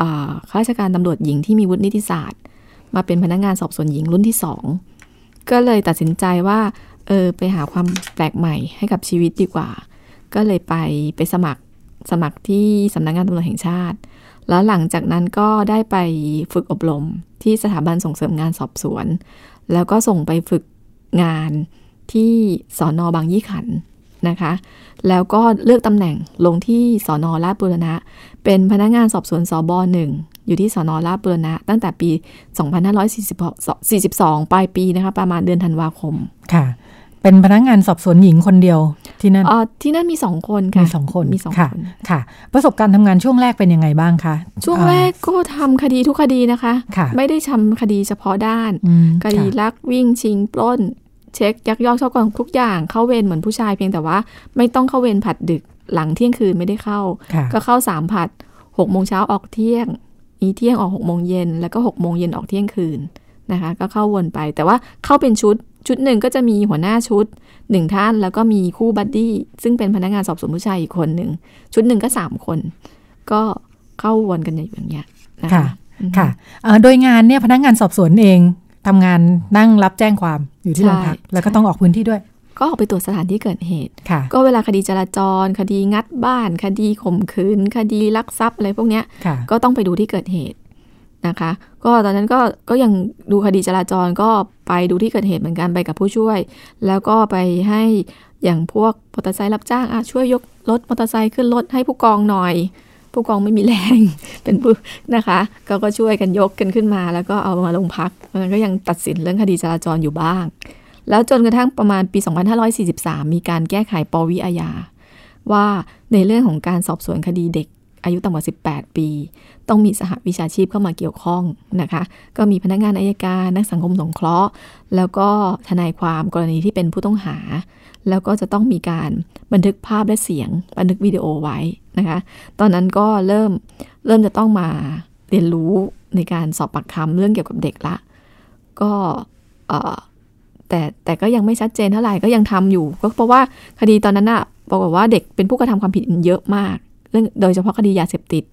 Speaker 4: อ่าข้าราชการตำรวจหญิงที่มีวุฒินิติศาสตร์ มาเป็นพนักงานสอบสวนหญิงรุ่นที่สองก็เลยตัดสินใจว่า เออไปหาความแปลกใหม่ให้กับชีวิตดีกว่า ก็เลยไปไปสมัครสมัครที่สำนักงานตำรวจแห่งชาติ แล้วหลังจากนั้นก็ได้ไปฝึกอบรมที่สถาบันส่งเสริมงานสอบสวน แล้วก็ส่งไปฝึกงานที่สอนอบางยี่ขันนะคะ แล้วก็เลือกตำแหน่งลงที่สอนอลาดบุรณะ เป็นพนักงานสอบสวนสอบอหนึ่ง อยู่ที่สอนอลาดบุรณะ ตั้งแต่ปี 2542 ปลายปีนะคะ ประมาณเดือนธันวาคม
Speaker 2: ค่ะ เป็นพนักงานสอบสวนหญิงคนเดียวที่นั่น
Speaker 4: เออที่นั่นมีสองคนค่ะ
Speaker 2: มีสองคน
Speaker 4: มีสอง
Speaker 2: ค่ะ
Speaker 4: คน
Speaker 2: ค่ะ ประสบการณ์ทำงานช่วงแรกเป็นยังไงบ้างคะ
Speaker 4: ช่วงแรกก็ทำคดีทุกคดีนะคะ
Speaker 2: ค่ะ
Speaker 4: ไม่ได้ทำคดีเฉพาะด้าน
Speaker 2: อืม
Speaker 4: คดี
Speaker 2: ค่ะ
Speaker 4: ลักวิ่งชิงปล้น เช็คยักยอกช่อโกงทุกอย่างเข้าเวรเหมือนผู้ชายเพียงแต่ว่า ไม่ต้องเข้าเวรผัดดึกหลังเที่ยงคืนไม่ได้เข้า
Speaker 2: ค่ะ
Speaker 4: ก็เข้าสามผัดหกโมงเช้าออกเที่ยง มีเที่ยงออกหกโมงเย็นแล้วก็หกโมงเย็นออกเที่ยงคืนนะคะ ก็เข้าวนไป แต่ว่าเข้าเป็นชุดชุดหนึ่งก็จะมีหัวหน้าชุดหนึ่งท่านแล้วก็มีคู่บัดดี้ซึ่งเป็นพนักงานสอบสวนผู้ชายอีกคนหนึ่งชุดหนึ่งก็สามคน ก็เข้าวนกันอย่างเงี้ยนะคะ
Speaker 2: ค่ะ
Speaker 4: อืม
Speaker 2: ค่ะเอ่อโดยงานเนี่ยพนักงานสอบสวนเองทำงานนั่งรับแจ้งความอยู่ที่โรงพัก
Speaker 4: ใช่
Speaker 2: แล้วก็ต้องออกพื้นที่ด้วย
Speaker 4: ก็ออกไปตรวจสถานที่เกิดเหตุ
Speaker 2: ค่ะ
Speaker 4: ก็เวลาคดีจราจร คดีงัดบ้าน คดีข่มขืน คดีลักทรัพย์อะไรพวกเนี้ย
Speaker 2: ค่ะ
Speaker 4: ก็ต้องไปดูที่เกิดเหตุนะคะ ก็ตอนนั้นก็ก็ยังดูคดีจราจรก็ไปดูที่เกิดเหตุเหมือนกันไปกับผู้ช่วย แล้วก็ไปให้อย่างพวกมอเตอร์ไซค์รับจ้างอะช่วยยกรถมอเตอร์ไซค์ขึ้นรถให้ผู้กองหน่อย ผู้กองไม่มีแรง เป็นผู้นะคะก็ก็ช่วยกันยกกันขึ้นมา แล้วก็เอามาลงพักมันก็ยังตัดสินเรื่องคดีจราจรอยู่บ้าง แล้วจนกระทั่งประมาณปี 2543 มีการแก้ไขปวิอาญา ว่าในเรื่องของการสอบสวนคดีเด็กอายุต่ำกว่า 18 ปี ต้องมีสหวิชาชีพเข้ามาเกี่ยวข้องนะคะ ก็มีพนักงานอายการ นักสังคมสงเคราะห์ แล้วก็ทนายความกรณีที่เป็นผู้ต้องหา แล้วก็จะต้องมีการบันทึกภาพและเสียง บันทึกวิดีโอไว้นะคะ ตอนนั้นก็เริ่มเริ่มจะต้องมาเรียนรู้ในการสอบปากคำเรื่องเกี่ยวกับเด็กละ ก็ แต่แต่ก็ยังไม่ชัดเจนเท่าไหร่ก็ยังทำอยู่ ก็เพราะว่าคดีตอนนั้นอะบอกว่าเด็กเป็นผู้กระทำความผิดเยอะมากเรื่องโดยเฉพาะคดียาเสพติด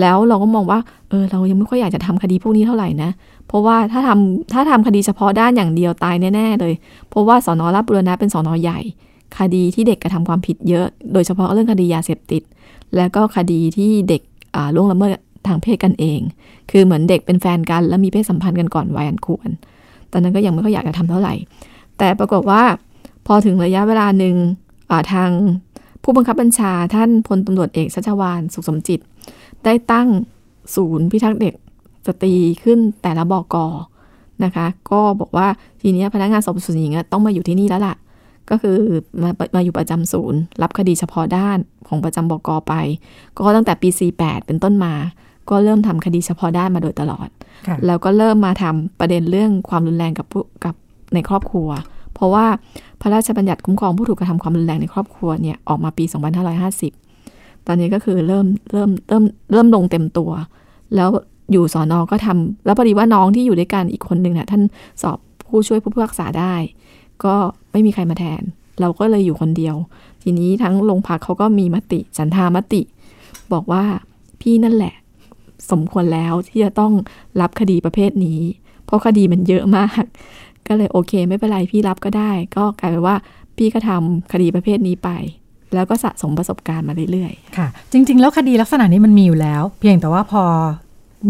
Speaker 4: แล้วเราก็มองว่าเออเรายังไม่ค่อยอยากจะทำคดีพวกนี้เท่าไหร่นะ เพราะว่าถ้าทำถ้าทำคดีเฉพาะด้านอย่างเดียวตายแน่ ๆ เลย เพราะว่าสอนอรับบุรณะเป็นสอนอใหญ่ คดีที่เด็กกระทำความผิดเยอะ โดยเฉพาะเรื่องคดียาเสพติด แล้วก็คดีที่เด็กอ่าล่วงละเมิดทางเพศกันเอง คือเหมือนเด็กเป็นแฟนกัน แล้วมีเพศสัมพันธ์กันก่อนวัยอันควร ตอนนั้นก็ยังไม่ค่อยอยากจะทำเท่าไหร่ แต่ปรากฏว่าพอถึงระยะเวลาหนึ่งาทางผู้บังคับบัญชาท่านพลตำรวจเอกชัชวานสุขสมจิต ได้ตั้งศูนย์พิทักษ์เด็กสตรีขึ้นแต่ละบกนะคะ ก็บอกว่าทีนี้พนักงานสอบสวนหญิงต้องมาอยู่ที่นี่แล้วล่ะ ก็คือมามาอยู่ประจำศูนย์ รับคดีเฉพาะด้านของประจำบกไป ก็ตั้งแต่ปี 48 เป็นต้นมา ก็เริ่มทำคดีเฉพาะด้านมาโดยตลอด
Speaker 2: ค่ะ
Speaker 4: แล้วก็เริ่มมาทำประเด็นเรื่องความรุนแรงกับผู้กับในครอบครัว เพราะว่าพระราชบัญญัติคุ้มครองผู้ถูกกระทำความรุนแรงในครอบครัวเนี่ยออกมาปี 2550 ตอนนี้ก็คือเริ่มเริ่มเริ่มเริ่มลงเต็มตัว แล้วอยู่สอนอก็ทำแล้วพอดีว่าน้องที่อยู่ด้วยกันอีกคนหนึ่งน่ะท่านสอบผู้ช่วยผู้พิพากษาได้ ก็ไม่มีใครมาแทน เราก็เลยอยู่คนเดียว ทีนี้ทั้งโรงพักเขาก็มีมติฉันทามติ บอกว่าพี่นั่นแหละ สมควรแล้วที่จะต้องรับคดีประเภทนี้ เพราะคดีมันเยอะมาก ก็เลยโอเค ไม่เป็นไรพี่รับก็ได้ ก็กลายเป็นว่าพี่ก็ทำคดีประเภทนี้ไป แล้วก็สะสมประสบการณ์มาเรื่อย
Speaker 2: ค่ะ จริง ๆ แล้วคดีลักษณะนี้มันมีอยู่แล้ว เพียงแต่ว่าพอ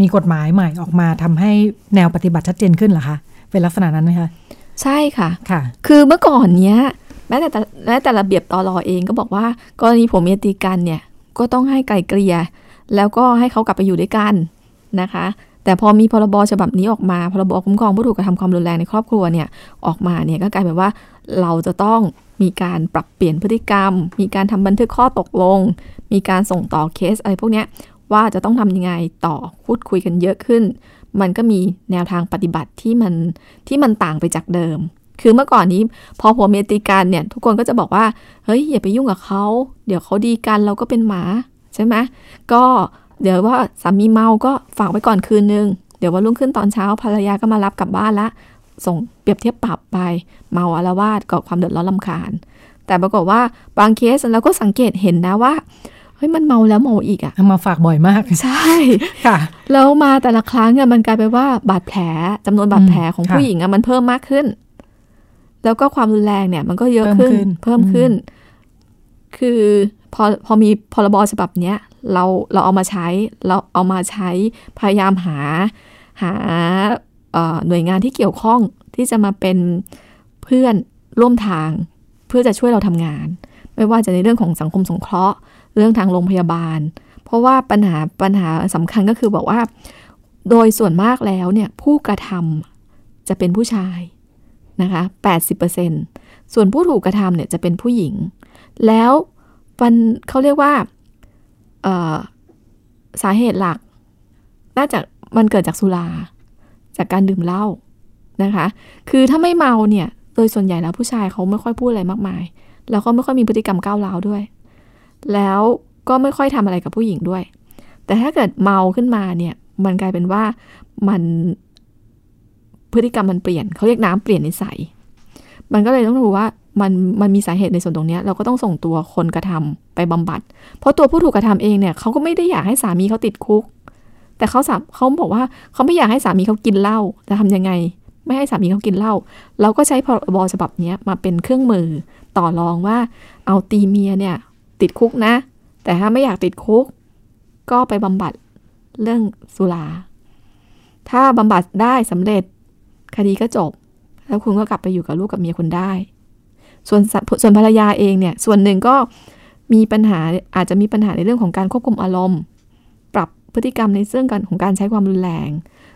Speaker 2: มีกฎหมายใหม่ออกมาทำให้แนวปฏิบัติชัดเจนขึ้นเหรอคะเป็นลักษณะนั้นไหมคะ
Speaker 4: ๆใช่ค่ะ
Speaker 2: ค่ะ
Speaker 4: คือเมื่อก่อนเนี้ยแม้แต่แต่แม้แต่ระเบียบตอรอเองก็บอกว่า กรณีผมเมียตีกันเนี่ยก็ต้องให้ไกลเกลี่ย แล้วก็ให้เขากลับไปอยู่ด้วยกันนะคะ แต่พอมีพรบฉบับนี้ออกมาพรบคุ้มครองผู้ถูกกระทำความรุนแรงในครอบครัวเนี่ยออกมาเนี่ยก็กลายเป็นว่าเราจะต้องมีการปรับเปลี่ยนพฤติกรรม มีการทำบันทึกข้อตกลง มีการส่งต่อเคสอะไรพวกนี้ว่าจะต้องทำยังไงต่อพูดคุยกันเยอะขึ้น มันก็มีแนวทางปฏิบัติที่มันที่มันต่างไปจากเดิม คือเมื่อก่อนนี้พอผัวเมียตีกันเนี่ยทุกคนก็จะบอกว่าเฮ้ยอย่าไปยุ่งกับเขาเดี๋ยวเขาดีกันเราก็เป็นหมา ใช่ไหมก็เดี๋ยวว่าสามีเมาก็ฝากไว้ก่อนคืนนึง เดี๋ยววันรุ่งขึ้นตอนเช้าภรรยาก็มารับกลับบ้านละ ส่งเปรียบเทียบปรับไป เมาอาละวาดก่อความเดือดร้อนลำคาญ แต่ปรากฏว่าบางเคสเราก็สังเกตเห็นนะว่าเฮ้ยมันเมาแล้วเมาอีกอะ
Speaker 2: เอามาฝากบ่อยมาก
Speaker 4: ใช่
Speaker 2: ค่ะ
Speaker 4: แล้วมาแต่ละครั้งเนี่ยมันกลายเป็นว่าบาดแผลจำนวนบาดแผลของ
Speaker 2: ค่ะ
Speaker 4: ผู้หญิงอะมันเพิ่มมากขึ้น แล้วก็ความรุนแรงเนี่ย มันก็เยอะ
Speaker 2: เพิ่
Speaker 4: ขึ้
Speaker 2: ม
Speaker 4: น
Speaker 2: ขึ้น
Speaker 4: เพิ่มขึ้น คือพอพอมีพรบฉบับเนี้ยเราเราเอามาใช้เราเอามาใช้พยายามหาหาหน่วยงานที่เกี่ยวข้องที่จะมาเป็นเพื่อนร่วมทางเพื่อจะช่วยเราทำงาน ไม่ว่าจะในเรื่องของสังคมสงเคราะห์ เรื่องทางโรงพยาบาล เพราะว่าปัญหาปัญหาสำคัญก็คือบอกว่า โดยส่วนมากแล้วเนี่ยผู้กระทำจะเป็นผู้ชายนะคะ80%ส่วนผู้ถูกกระทำเนี่ยจะเป็นผู้หญิง แล้วมันเขาเรียกว่าสาเหตุหลัก น่าจะมันเกิดจากสุรา จากการดื่มเหล้านะคะ คือถ้าไม่เมาเนี่ย โดยส่วนใหญ่แล้วผู้ชายเขาไม่ค่อยพูดอะไรมากมาย แล้วก็ไม่ค่อยมีพฤติกรรมก้าวร้าวด้วย แล้วก็ไม่ค่อยทำอะไรกับผู้หญิงด้วย แต่ถ้าเกิดเมาขึ้นมาเนี่ย มันกลายเป็นว่ามันพฤติกรรมมันเปลี่ยน เขาเรียกน้ำเปลี่ยนนิสัย มันก็เลยต้องรู้ว่า มันมันมีสาเหตุในส่วนตรงนี้เราก็ต้องส่งตัวคนกระทำไปบำบัด เพราะตัวผู้ถูกกระทำเองเนี่ยเขาก็ไม่ได้อยากให้สามีเขาติดคุก แต่เขาสาเขาบอกว่าเขาไม่อยากให้สามีเขากินเหล้าจะทำยังไง ไม่ให้สามีเขากินเหล้าเราก็ใช้พรบฉบับนี้มาเป็นเครื่องมือต่อรองว่า เอาตีเมียเนี่ยติดคุกนะ แต่ถ้าไม่อยากติดคุก ก็ไปบำบัดเรื่องสุราถ้าบำบัดได้สำเร็จคดีก็จบ แล้วคุณก็กลับไปอยู่กับลูกกับเมียคุณได้ ส่วนส่วนภรรยาเองเนี่ยส่วนหนึ่งก็มีปัญหาอาจจะมีปัญหาในเรื่องของการควบคุมอารมณ์ ปรับพฤติกรรมในเรื่องการของการใช้ความรุนแรง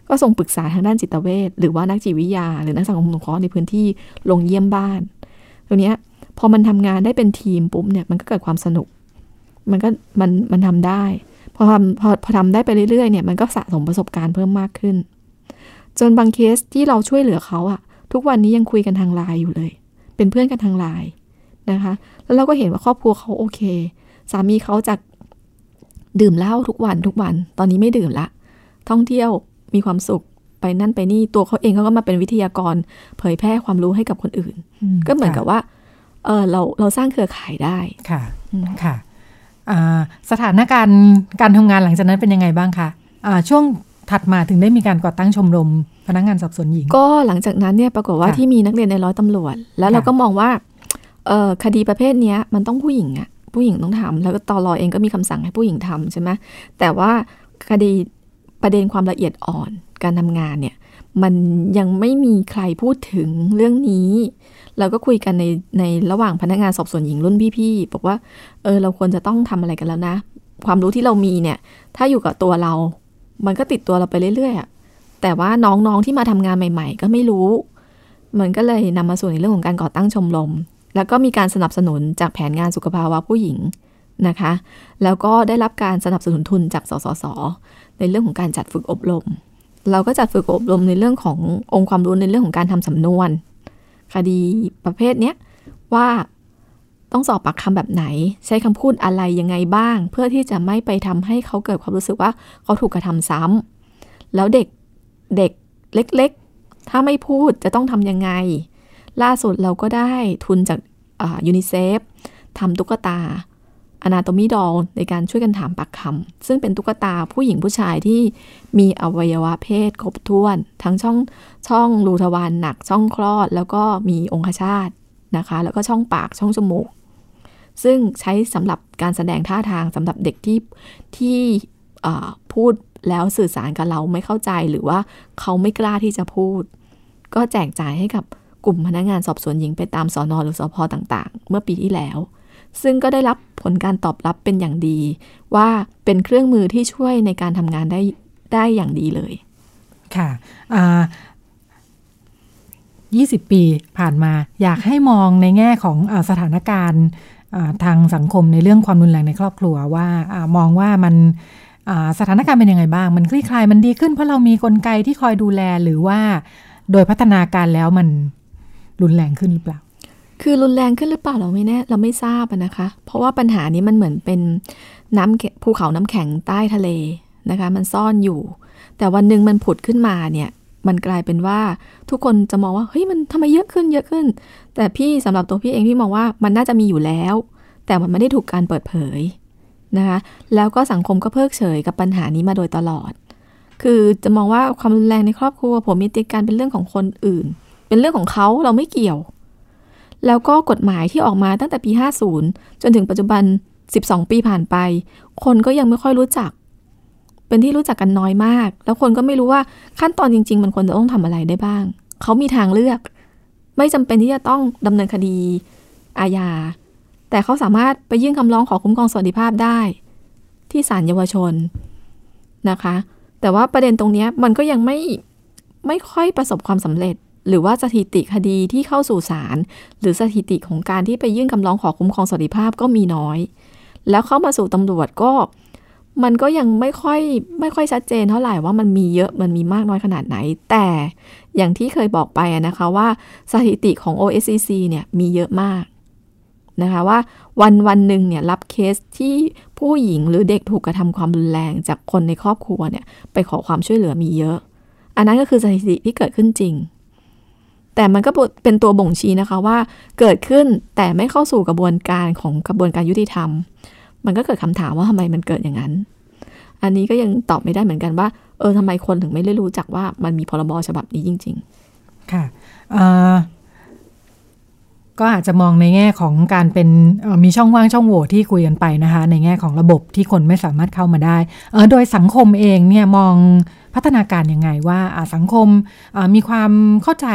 Speaker 4: ก็ส่งปรึกษาทางด้านจิตเวชหรือว่านักจิตวิทยา หรือนักสังคมสงเคราะห์ในพื้นที่ลงเยี่ยมบ้านตรงนี้พอมันทำงานได้เป็นทีมปุ๊บเนี่ยมันก็เกิดความสนุก มันก็มันมันทำได้พอทำพอพอทำได้ไปเรื่อยๆเนี่ยมันก็สะสมประสบการณ์เพิ่มมากขึ้น จนบางเคสที่เราช่วยเหลือเขาอะทุกวันนี้ยังคุยกันทางไลน์อยู่เลย เป็นเพื่อนกันทางไลน์นะคะ แล้วเราก็เห็นว่าครอบครัวเขาโอเค สามีเขาจากดื่มเหล้าทุกวันทุกวัน ตอนนี้ไม่ดื่มละ ท่องเที่ยวมีความสุขไปนั่นไปนี่ตัวเขาเองเขาก็มาเป็นวิทยากร เผยแพร่ความรู้ให้กับคนอื่น ก็เหมือนกับว่าเออเราเราสร้างเครือข่ายได้
Speaker 2: ค่ะค่ะสถานการณ์การทำงานหลังจากนั้นเป็นยังไงบ้างคะะช่วงถัดมาถึงได้มีการก่อตั้งชมรมพนักงานสอบสวนหญิง
Speaker 4: ก็หลังจากนั้นเนี่ยปรากฏว่าที่มีนักเรียนในร้อยตำรวจ แล้วเราก็มองว่าเออคดีประเภทนี้มันต้องผู้หญิงอะผู้หญิงต้องทำแล้วก็ตอรอเองก็มีคำสั่งให้ผู้หญิงทำใช่ไหมแต่ว่าคดีประเด็นความละเอียดอ่อนการทำงานเนี่ยมันยังไม่มีใครพูดถึงเรื่องนี้ เราก็คุยกันในในระหว่างพนักงานสอบสวนหญิงรุ่นพี่ๆบอกว่าเออเราควรจะต้องทำอะไรกันแล้วนะ ความรู้ที่เรามีเนี่ย ถ้าอยู่กับตัวเรา มันก็ติดตัวเราไปเรื่อยๆอะ แต่ว่าน้องๆที่มาทำงานใหม่ ๆ ก็ไม่รู้ มันก็เลยนำมาสู่ในเรื่องของการก่อตั้งชมรม แล้วก็มีการสนับสนุนจากแผนงานสุขภาวะผู้หญิงนะคะ แล้วก็ได้รับการสนับสนุนทุนจากสสส ในเรื่องของการจัดฝึกอบรม เราก็จัดฝึกอบรมในเรื่องขององค์ความรู้ในเรื่องของการทำสำนวน คดีประเภทเนี้ยว่าต้องสอบปากคำแบบไหน ใช้คำพูดอะไรยังไงบ้าง เพื่อที่จะไม่ไปทำให้เขาเกิดความรู้สึกว่าเขาถูกกระทำซ้ำแล้วเด็ก เด็กเล็กๆ ถ้าไม่พูดจะต้องทำยังไง ล่าสุดเราก็ได้ทุนจากยูนิเซฟทำตุ๊กตาอนาโตมีดอลในการช่วยกันถามปากคำซึ่งเป็นตุ๊กตาผู้หญิงผู้ชายที่มีอวัยวะเพศครบถ้วน ทั้งช่องช่องรูทวารหนักช่องคลอด แล้วก็มีองคชาตนะคะ แล้วก็ช่องปากช่องจมูก ซึ่งใช้สำหรับการแสดงท่าทางสำหรับเด็กที่ที่พูด แล้วสื่อสารกับเราไม่เข้าใจหรือว่าเขาไม่กล้าที่จะพูด ก็แจกจ่ายให้กับกลุ่มพนักงงานสอบสวนหญิงไปตามสอนอหรือสอพอต่างๆ เมื่อปีที่แล้ว ซึ่งก็ได้รับผลการตอบรับเป็นอย่างดี ว่าเป็นเครื่องมือที่ช่วยในการทำงานได้ได้อย่างดีเลย
Speaker 2: ค่ะยี่สิบปีผ่านมาอยากให้มองในแง่ของอสถานการณ์ทางสังคมในเรื่องความรุนแรงในครอบครัวว่ามองว่ามัน สถานการณ์เป็นยังไงบ้าง มันคลี่คลายมันดีขึ้นเพราะเรามีกลไกที่คอยดูแลหรือว่า โดยพัฒนาการแล้วมันรุนแรงขึ้นหรือเปล่า
Speaker 4: คือรุนแรงขึ้นหรือเปล่าเราไม่แน่เราไม่ทราบนะคะ เพราะว่าปัญหานี้มันเหมือนเป็นน้ำภูเขาน้ำแข็งใต้ทะเลนะคะ มันซ่อนอยู่ แต่วันหนึ่งมันผุดขึ้นมาเนี่ยมันกลายเป็นว่าทุกคนจะมองว่าเฮ้ยมันทำไมเยอะขึ้นเยอะขึ้น แต่พี่สำหรับตัวพี่เองพี่มองว่ามันน่าจะมีอยู่แล้ว แต่มันไม่ได้ถูกการเปิดเผย นะคะแล้วก็สังคมก็เพิกเฉยกับปัญหานี้มาโดยตลอด คือจะมองว่าความรุนแรงในครอบครัวผมมีติการเป็นเรื่องของคนอื่น เป็นเรื่องของเขาเราไม่เกี่ยว แล้วก็กฎหมายที่ออกมาตั้งแต่ปี 50 จนถึงปัจจุบัน 12 ปีผ่านไป คนก็ยังไม่ค่อยรู้จัก เป็นที่รู้จักกันน้อยมาก แล้วคนก็ไม่รู้ว่าขั้นตอนจริง ๆ มันควรจะต้องทำอะไรได้บ้าง เขามีทางเลือก ไม่จำเป็นที่จะต้องดำเนินคดีอาญา แต่เขาสามารถไปยื่นคำร้องขอคุ้มครองสวัสดิภาพได้ ที่ศาลเยาวชนนะคะ แต่ว่าประเด็นตรงนี้มันก็ยังไม่ไม่ค่อยประสบความสำเร็จ หรือว่าสถิติคดีที่เข้าสู่ศาลหรือสถิติของการที่ไปยื่นคำร้องขอคุ้มครองสวัสดิภาพก็มีน้อย แล้วเข้ามาสู่ตำรวจก็มันก็ยังไม่ค่อยไม่ค่อยชัดเจนเท่าไหร่ว่ามันมีเยอะมันมีมากน้อยขนาดไหน แต่อย่างที่เคยบอกไปนะคะว่าสถิติของ OSCC เนี่ยมีเยอะมาก นะคะว่าวันวันหนึ่งเนี่ยรับเคสที่ผู้หญิงหรือเด็กถูกกระทำความรุนแรงจากคนในครอบครัวเนี่ยไปขอความช่วยเหลือมีเยอะ อันนั้นก็คือสถิติที่เกิดขึ้นจริง แต่มันก็เป็นตัวบ่งชี้นะคะว่าเกิดขึ้นแต่ไม่เข้าสู่กระบวนการของกระบวนการยุติธรรม มันก็เกิดคำถามว่าทำไมมันเกิดอย่างนั้น อันนี้ก็ยังตอบไม่ได้เหมือนกันว่า เออทำไมคนถึงไม่ได้รู้จักว่ามันมีพรบฉบับนี้จริง
Speaker 2: ๆ ค่ะ ก็อาจจะมองในแง่ของการเป็นมีช่องว่างช่องโหว่ที่คุยกันไปนะคะ ในแง่ของระบบที่คนไม่สามารถเข้ามาได้โดยสังคมเองเนี่ยมองพัฒนาการยังไงว่าสังคมมีความเข้าใจ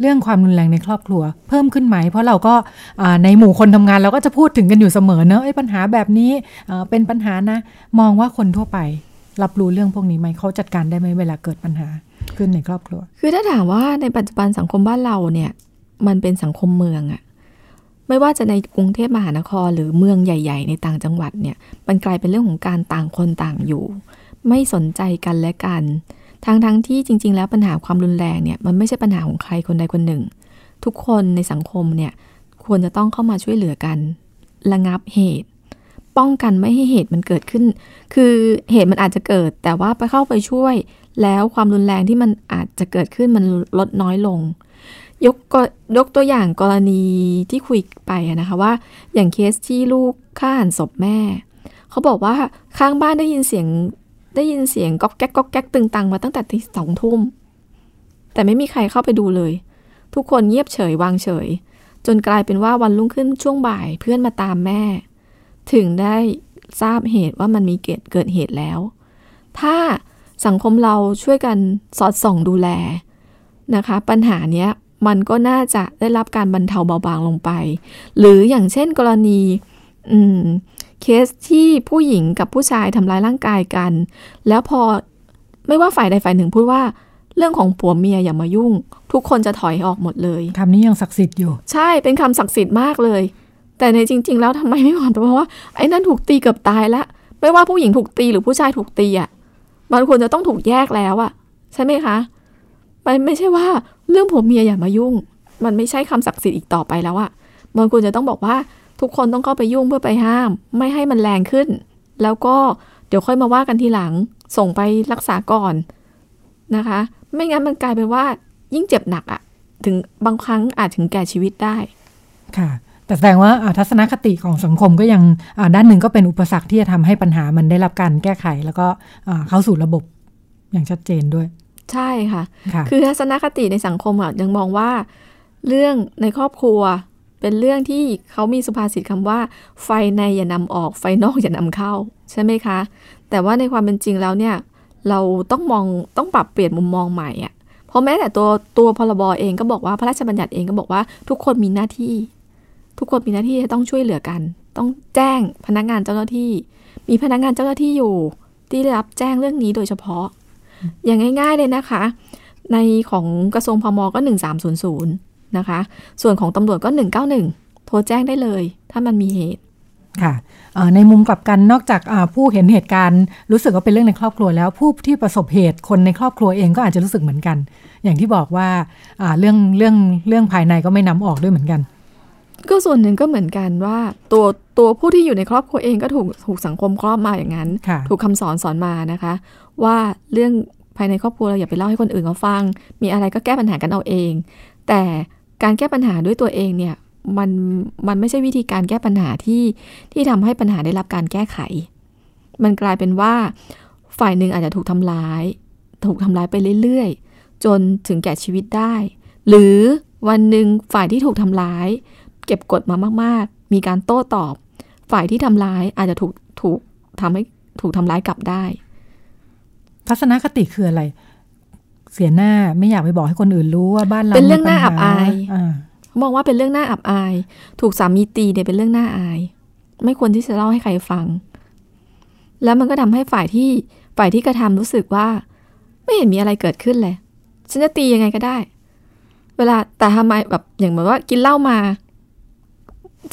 Speaker 2: เรื่องความรุนแรงในครอบครัว เพิ่มขึ้นไหม เพราะเราก็ในหมู่คนทำงานเราก็จะพูดถึงกันอยู่เสมอเนอะปัญหาแบบนี้เป็นปัญหานะ มองว่าคนทั่วไป รับรู้เรื่องพวกนี้ไหมเขาจัดการได้ไหมเวลาเกิดปัญหาขึ้นในครอบครัว
Speaker 4: คือถ้าถามว่าในปัจจุบันสังคมบ้านเราเนี่ย มันเป็นสังคมเมืองอะไม่ว่าจะในกรุงเทพมหานครหรือเมืองใหญ่ ๆ ในต่างจังหวัดเนี่ย มันกลายเป็นเรื่องของการต่างคนต่างอยู่ ไม่สนใจกันและกัน ทั้งๆทที่จริง ๆ แล้วปัญหาความรุนแรงเนี่ยมันไม่ใช่ปัญหาของใครคนใดคนหนึ่ง ทุกคนในสังคมเนี่ยควรจะต้องเข้ามาช่วยเหลือกัน ระงับเหตุ ป้องกันไม่ให้เหตุมันเกิดขึ้น คือเหตุมันอาจจะเกิด แต่ว่าไปเข้าไปช่วย แล้วความรุนแรงที่มันอาจจะเกิดขึ้นมันลดน้อยลง ยกยกตัวอย่างกรณีที่คุยไปนะคะว่า อย่างเคสที่ลูกฆ่าหันศพแม่ เขาบอกว่าข้างบ้านได้ยินเสียงได้ยินเสียงก๊อกแก๊กก๊อกแก๊กตึงตังมาตั้งแต่ที่สองทุ่ม แต่ไม่มีใครเข้าไปดูเลย ทุกคนเงียบเฉยวางเฉย จนกลายเป็นว่าวันรุ่งขึ้นช่วงบ่ายเพื่อนมาตามแม่ ถึงได้ทราบเหตุว่ามันมีเกิดเกิดเหตุแล้ว ถ้าสังคมเราช่วยกันสอดส่องดูแลนะคะ ปัญหาเนี้ยมันก็น่าจะได้รับการบรรเทาเบาบางลงไป หรืออย่างเช่นกรณีเคสที่ผู้หญิงกับผู้ชายทำร้ายร่างกายกัน แล้วพอไม่ว่าฝ่ายใดฝ่ายหนึ่งพูดว่าเรื่องของผัวเมียอย่ามายุ่ง ทุกคนจะถอยออกหมดเลย
Speaker 2: คำนี้ยังศักดิ์สิทธิ์อยู่
Speaker 4: ใช่เป็นคำศักดิ์สิทธิ์มากเลย แต่ในจริง ๆ แล้วทำไมไม่หวังเพราะว่าไอ้นั่นถูกตีเกือบตายแล้วไม่ว่าผู้หญิงถูกตีหรือผู้ชายถูกตีอะมันควรจะต้องถูกแยกแล้วอะ ใช่ไหมคะมันไม่ใช่ว่า เรื่องผัวเมียอย่ามายุ่ง มันไม่ใช่คำศักดิ์สิทธิ์อีกต่อไปแล้วอะมันควรจะต้องบอกว่าทุกคนต้องเข้าไปยุ่งเพื่อไปห้าม ไม่ให้มันแรงขึ้น แล้วก็เดี๋ยวค่อยมาว่ากันทีหลัง ส่งไปรักษาก่อนนะคะ ไม่งั้นมันกลายเป็นว่ายิ่งเจ็บหนักอะถึงบางครั้งอาจถึงแก่ชีวิตได้
Speaker 2: ค่ะ แต่แสดงว่าทัศนคติของสังคมก็ยังด้านหนึ่งก็เป็นอุปสรรคที่จะทำให้ปัญหามันได้รับการแก้ไข แล้วก็เข้าสู่ระบบอย่างชัดเจนด้วย
Speaker 4: ใช่ค่ะ คือทัศนคติในสังคมอะยังมองว่า เรื่องในครอบครัว เป็นเรื่องที่เขามีสุภาษิตคำว่า ไฟในอย่านำออกไฟนอกอย่านำเข้า ใช่ไหมคะ แต่ว่าในความเป็นจริงแล้วเนี่ย เราต้องมองต้องปรับเปลี่ยนมุมมองใหม่อะเพราะแม้แต่ตัวตัวพรบเองก็บอกว่าพระราชบัญญัติเองก็บอกว่าทุกคนมีหน้าที่ ทุกคนมีหน้าที่จะต้องช่วยเหลือกัน ต้องแจ้งพนักงานเจ้าหน้าที่ มีพนักงานเจ้าหน้าที่อยู่ ที่ได้รับแจ้งเรื่องนี้โดยเฉพาะ อย่างง่ายๆเลยนะคะ ในของกระทรวงพมก็ 1300 นะคะ ส่วนของตำรวจก็ 191 โทรแจ้งได้เลย ถ้ามันมีเหตุ
Speaker 2: ค่ะในมุมกลับกันนอกจากผู้เห็นเหตุการณ์รู้สึกว่าเป็นเรื่องในครอบครัวแล้วผู้ที่ประสบเหตุคนในครอบครัวเองก็อาจจะรู้สึกเหมือนกัน อย่างที่บอกว่าเรื่องเรื่องเรื่องภายในก็ไม่นำออกด้วยเหมือนกัน
Speaker 4: ก็ส่วนหนึ่งก็เหมือนกันว่า ตัวตัวผู้ที่อยู่ในครอบครัวเองก็ถูกถูกสังคมครอบมาอย่างนั้น ถูกคำสอนสอนมานะคะ ว่าเรื่องภายในครอบครัวเราอย่าไปเล่าให้คนอื่นเขาฟัง มีอะไรก็แก้ปัญหากันเอาเอง แต่การแก้ปัญหาด้วยตัวเองเนี่ยมันมันไม่ใช่วิธีการแก้ปัญหาที่ที่ทำให้ปัญหาได้รับการแก้ไข มันกลายเป็นว่า ฝ่ายหนึ่งอาจจะถูกทำร้าย ถูกทำร้ายไปเรื่อยๆ จนถึงแก่ชีวิตได้ หรือวันหนึ่งฝ่ายที่ถูกทำร้าย เก็บกดมามาก ๆ มีการโต้ตอบ ฝ่ายที่ทำร้ายอาจจะถูกถูกทำให้ถูกทำร้ายกลับได้
Speaker 2: ทัศนคติคืออะไร เสียหน้าไม่อยากไปบอกให้คนอื่นรู้ว่าบ้านเรา
Speaker 4: เป็นเรื่องน่าอับอายเขามองว่าเป็นเรื่องน่าอับอาย ถูกสามีตีเนี่ยเป็นเรื่องน่าอาย ไม่ควรที่จะเล่าให้ใครฟัง แล้วมันก็ทำให้ฝ่ายที่ฝ่ายที่กระทำรู้สึกว่า ไม่เห็นมีอะไรเกิดขึ้นเลยฉันจะตียังไงก็ได้ เวลาแต่ทำไมแบบอย่างเหมือนว่ากินเหล้ามา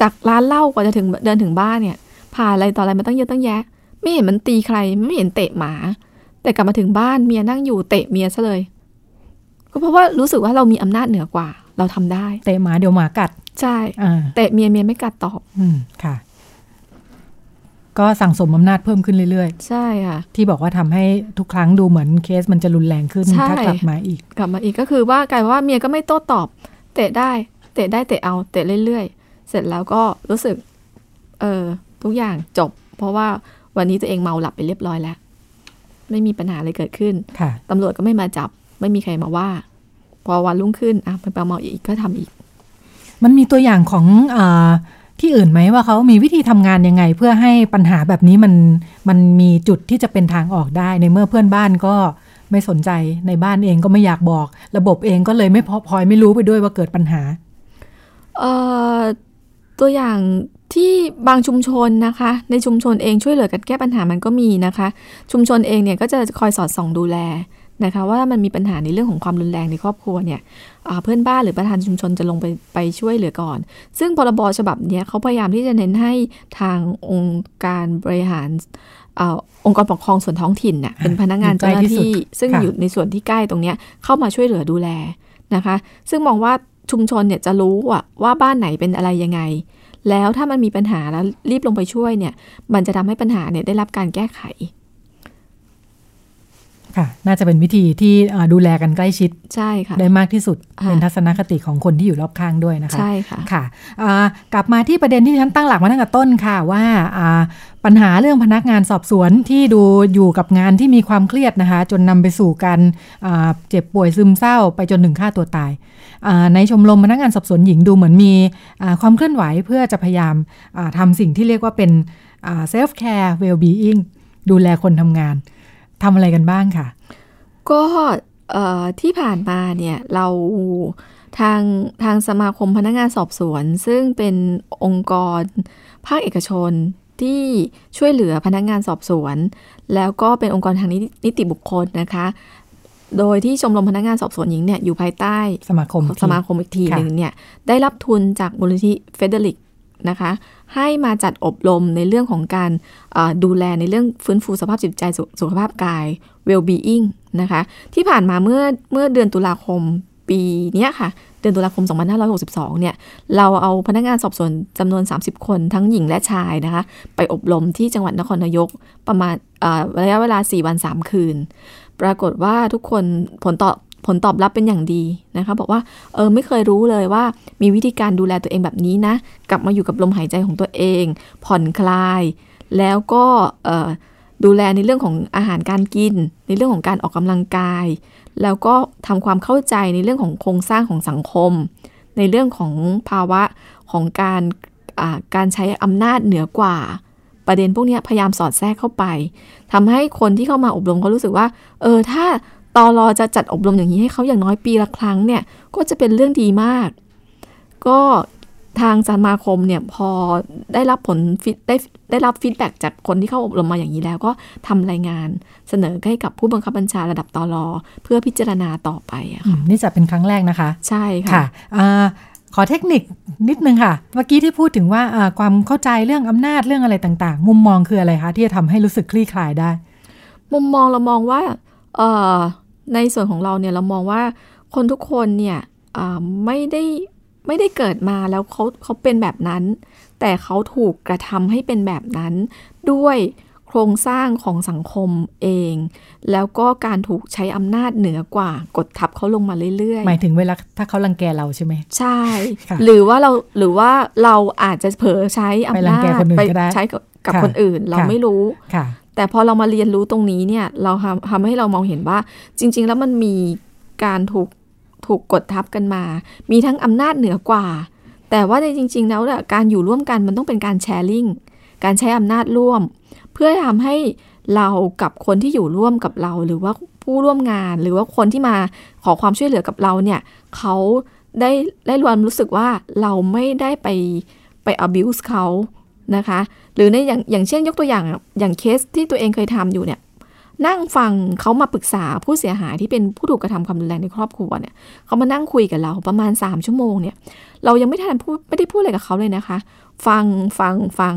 Speaker 4: จากร้านเหล้ากว่าจะถึงเดินถึงบ้านเนี่ย ผ่านอะไรต่ออะไรมาตั้งเยอะตั้งแยะ ไม่เห็นมันตีใครไม่เห็นเตะหมา แต่กลับมาถึงบ้านเมียนั่งอยู่เตะเมียซะเลย ก็เพราะว่ารู้สึกว่าเรามีอำนาจเหนือกว่า เราทำได้
Speaker 2: เตะหมาเดี๋ยวหมากัด
Speaker 4: ใช่
Speaker 2: อ่า
Speaker 4: เตะเมียเมียไม่กัดตอบ
Speaker 2: อืมค่ะ ก็สั่งสมอำนาจเพิ่มขึ้นเรื่อย
Speaker 4: ใช่ค่ะ
Speaker 2: ๆที่บอกว่าทำให้ทุกครั้งดูเหมือนเคสมันจะรุนแรงขึ้น
Speaker 4: ใช่
Speaker 2: ถ้ากลับมาอีก
Speaker 4: กลับมาอีกก็คือว่ากลายว่าเมียก็ไม่โต้ตอบ เตะได้ เตะได้เตะเอา เตะเรื่อยๆ เสร็จแล้วก็รู้สึก เออทุกอย่างจบ เพราะว่าวันนี้ตัวเองเมาหลับไปเรียบร้อยแล้ว ไม่มีปัญหาอะไรเกิดขึ้น
Speaker 2: ค่ะ
Speaker 4: ตำรวจก็ไม่มาจับ ไม่มีใครมาว่า พอวันรุ่งขึ้นอะไปเปาเมาอีกก็ทำอีก
Speaker 2: มันมีตัวอย่างของอาที่อื่นไหมว่าเขามีวิธีทำงานยังไง เพื่อให้ปัญหาแบบนี้มันมันมีจุดที่จะเป็นทางออกได้ในเมื่อเพื่อนบ้านก็ไม่สนใจในบ้านเองก็ไม่อยากบอก ระบบเองก็เลยไม่พอพลอยไม่รู้ไปด้วยว่าเกิดปัญหา
Speaker 4: เอ่อ ตัวอย่างที่บางชุมชนนะคะ ในชุมชนเองช่วยเหลือกันแก้ปัญหามันก็มีนะคะ ชุมชนเองเนี่ยก็จะคอยสอดส่องดูแลนะคะว่ามันมีปัญหาในเรื่องของความรุนแรงในครอบครัวเนี่ยอ่าเพื่อนบ้านหรือประธานชุมชนจะลงไปไปช่วยเหลือก่อน ซึ่งพรบฉบับเนี้ยเขาพยายามที่จะเน้นให้ทางองค์การบริหารอ่าองค์กรปกครองส่วนท้องถิ่นเนี่ยเป็นพนักงาน
Speaker 2: อยู่ใกล้
Speaker 4: เจ้าหน้า
Speaker 2: ที่สุด
Speaker 4: ที่ซึ่ง
Speaker 2: ค่ะ
Speaker 4: อยู่ในส่วนที่ใกล้ตรงเนี้ยเข้ามาช่วยเหลือดูแลนะคะ ซึ่งมองว่า ชุมชนเนี่ยจะรู้ว่าว่าบ้านไหนเป็นอะไรยังไง แล้วถ้ามันมีปัญหาแล้วรีบลงไปช่วยเนี่ย มันจะทำให้ปัญหาเนี่ยได้รับการแก้ไข
Speaker 2: ค่ะ น่าจะเป็นวิธีที่อ่าดูแลกันใกล้ชิด
Speaker 4: ใช่ค่ะ
Speaker 2: ได้มากที่สุด
Speaker 4: ค่ะ
Speaker 2: เป็นทัศนคติของคนที่อยู่รอบข้างด้วยนะคะ
Speaker 4: ใช่ค่ะ
Speaker 2: ค่ะอ่ากลับมาที่ประเด็นที่ฉันตั้งหลักมาตั้งแต่ต้นค่ะว่าอ่าปัญหาเรื่องพนักงานสอบสวนที่ดูอยู่กับงานที่มีความเครียดนะคะ จนนำไปสู่การอ่าเจ็บป่วยซึมเศร้าไปจนถึงฆ่าตัวตายอ่าในชมรมพนักงานสอบสวนหญิงดูเหมือนมีอ่าความเคลื่อนไหวเพื่อจะพยายามอ่าทำสิ่งที่เรียกว่าเป็น self-care well-being ดูแลคนทำงาน ทำอะไรกันบ้างค่ะ
Speaker 4: ก็เอ่อที่ผ่านมาเนี่ยเราทางทางสมาคมพนักงานสอบสวน ซึ่งเป็นองค์กรภาคเอกชนที่ช่วยเหลือพนักงานสอบสวน แล้วก็เป็นองค์กรทางนิตินิติบุคคลนะคะ โดยที่ชมรมพนักงานสอบสวนหญิงเนี่ยอยู่ภายใต้
Speaker 2: สมาคม
Speaker 4: สมาคมอีกที
Speaker 2: ค่ะ
Speaker 4: หนึ่งเนี่ยได้รับทุนจากมูลนิธิเฟเดริกนะคะ ให้มาจัดอบรมในเรื่องของการดูแลในเรื่องฟื้นฟูสภาพจิตใจสุสุขภาพกาย well-being นะคะ ที่ผ่านมาเมื่อเมื่อเดือนตุลาคมปีนี้ค่ะ เดือนตุลาคม 2562 เนี่ย เราเอาพนักงานสอบสวนจำนวน 30 คนทั้งหญิงและชายนะคะ ไปอบรมที่จังหวัดนครนายกประมาณระยะเวลา 4 วัน 3 คืน ปรากฏว่าทุกคนผลตอบ ผลตอบรับเป็นอย่างดีนะคะ บอกว่าเออไม่เคยรู้เลยว่า มีวิธีการดูแลตัวเองแบบนี้นะ กลับมาอยู่กับลมหายใจของตัวเอง ผ่อนคลาย แล้วก็ออดูแลในเรื่องของอาหารการกิน ในเรื่องของการออกกำลังกาย แล้วก็ทำความเข้าใจในเรื่องของโครงสร้างของสังคม ในเรื่องของภาวะของการการใช้อำนาจเหนือกว่า ประเด็นพวกนี้พยายามสอดแทรกเข้าไปทำให้คนที่เข้ามาอบรมเขารู้สึกว่า เออถ้า ตอรอจะจัดอบรมอย่างนี้ให้เขาอย่างน้อยปีละครั้งเนี่ยก็จะเป็นเรื่องดีมาก ก็ทางสมาคมเนี่ยพอได้รับผล feed ได้ได้รับ feedback จากคนที่เข้าอบรมมาอย่างนี้แล้ว ก็ทำรายงานเสนอให้กับผู้บังคับบัญชาระดับตอรอเพื่อพิจารณาต่อไปอะ
Speaker 2: อื
Speaker 4: ค่ะ
Speaker 2: มนี่จะเป็นครั้งแรกนะคะ
Speaker 4: ใช่ค่ะ
Speaker 2: ค่ะอ่าขอเทคนิคนิดนึงค่ะ เมื่อกี้ที่พูดถึงว่าอ่าความเข้าใจเรื่องอำนาจเรื่องอะไรต่าง ๆ มุมมองคืออะไรคะที่จะทำให้รู้สึกคลี่คลายได้
Speaker 4: มุมมองเรามองว่าเอ่อ ในส่วนของเราเนี่ยเรามองว่าคนทุกคนเนี่ยอ่าไม่ได้ไม่ได้เกิดมาแล้วเขาเขาเป็นแบบนั้น แต่เขาถูกกระทำให้เป็นแบบนั้น ด้วยโครงสร้างของสังคมเอง แล้วก็การถูกใช้อำนาจเหนือกว่ากดทับเขาลงมาเรื่อย
Speaker 2: หมายถึงเวลาถ้าเขารังแกเราใช่ไหม
Speaker 4: ๆใช่
Speaker 2: ค่ะ
Speaker 4: หรือว่าเราหรือว่าเราอาจจะเผลอใช้อำ
Speaker 2: ไปรัง
Speaker 4: นา
Speaker 2: แก
Speaker 4: จ
Speaker 2: คนอื่นก็ได้
Speaker 4: ใช้กับกับ
Speaker 2: ค่ะ
Speaker 4: คนอื่น เรา
Speaker 2: ค่ะ
Speaker 4: ไม่รู้
Speaker 2: ค่ะ
Speaker 4: แต่พอเรามาเรียนรู้ตรงนี้เนี่ย เราทำให้เรามองเห็นว่า จริง ๆ แล้วมันมีการถูกถูกกดทับกันมา มีทั้งอำนาจเหนือกว่า แต่ว่าในจริง ๆ แล้วการอยู่ร่วมกันมันต้องเป็นการแชร์ลิงการใช้อำนาจร่วม เพื่อทำให้เรากับคนที่อยู่ร่วมกับเรา หรือว่าผู้ร่วมงาน หรือว่าคนที่มาขอความช่วยเหลือกับเราเนี่ยเขาได้ได้รวมรู้สึกว่าเราไม่ได้ไปไป abuse เขา นะคะ หรือในอย่างอย่างเช่นยกตัวอย่างอย่างเคสที่ตัวเองเคยทำอยู่เนี่ยนั่งฟังเขามาปรึกษาผู้เสียหายที่เป็นผู้ถูกกระทำความรุนแรงในครอบครัวเนี่ยเขามานั่งคุยกับเราประมาณ 3 ชั่วโมงเนี่ย เรายังไม่ทันพูดไม่ได้พูดอะไรกับเขาเลยนะคะ ฟังฟังฟัง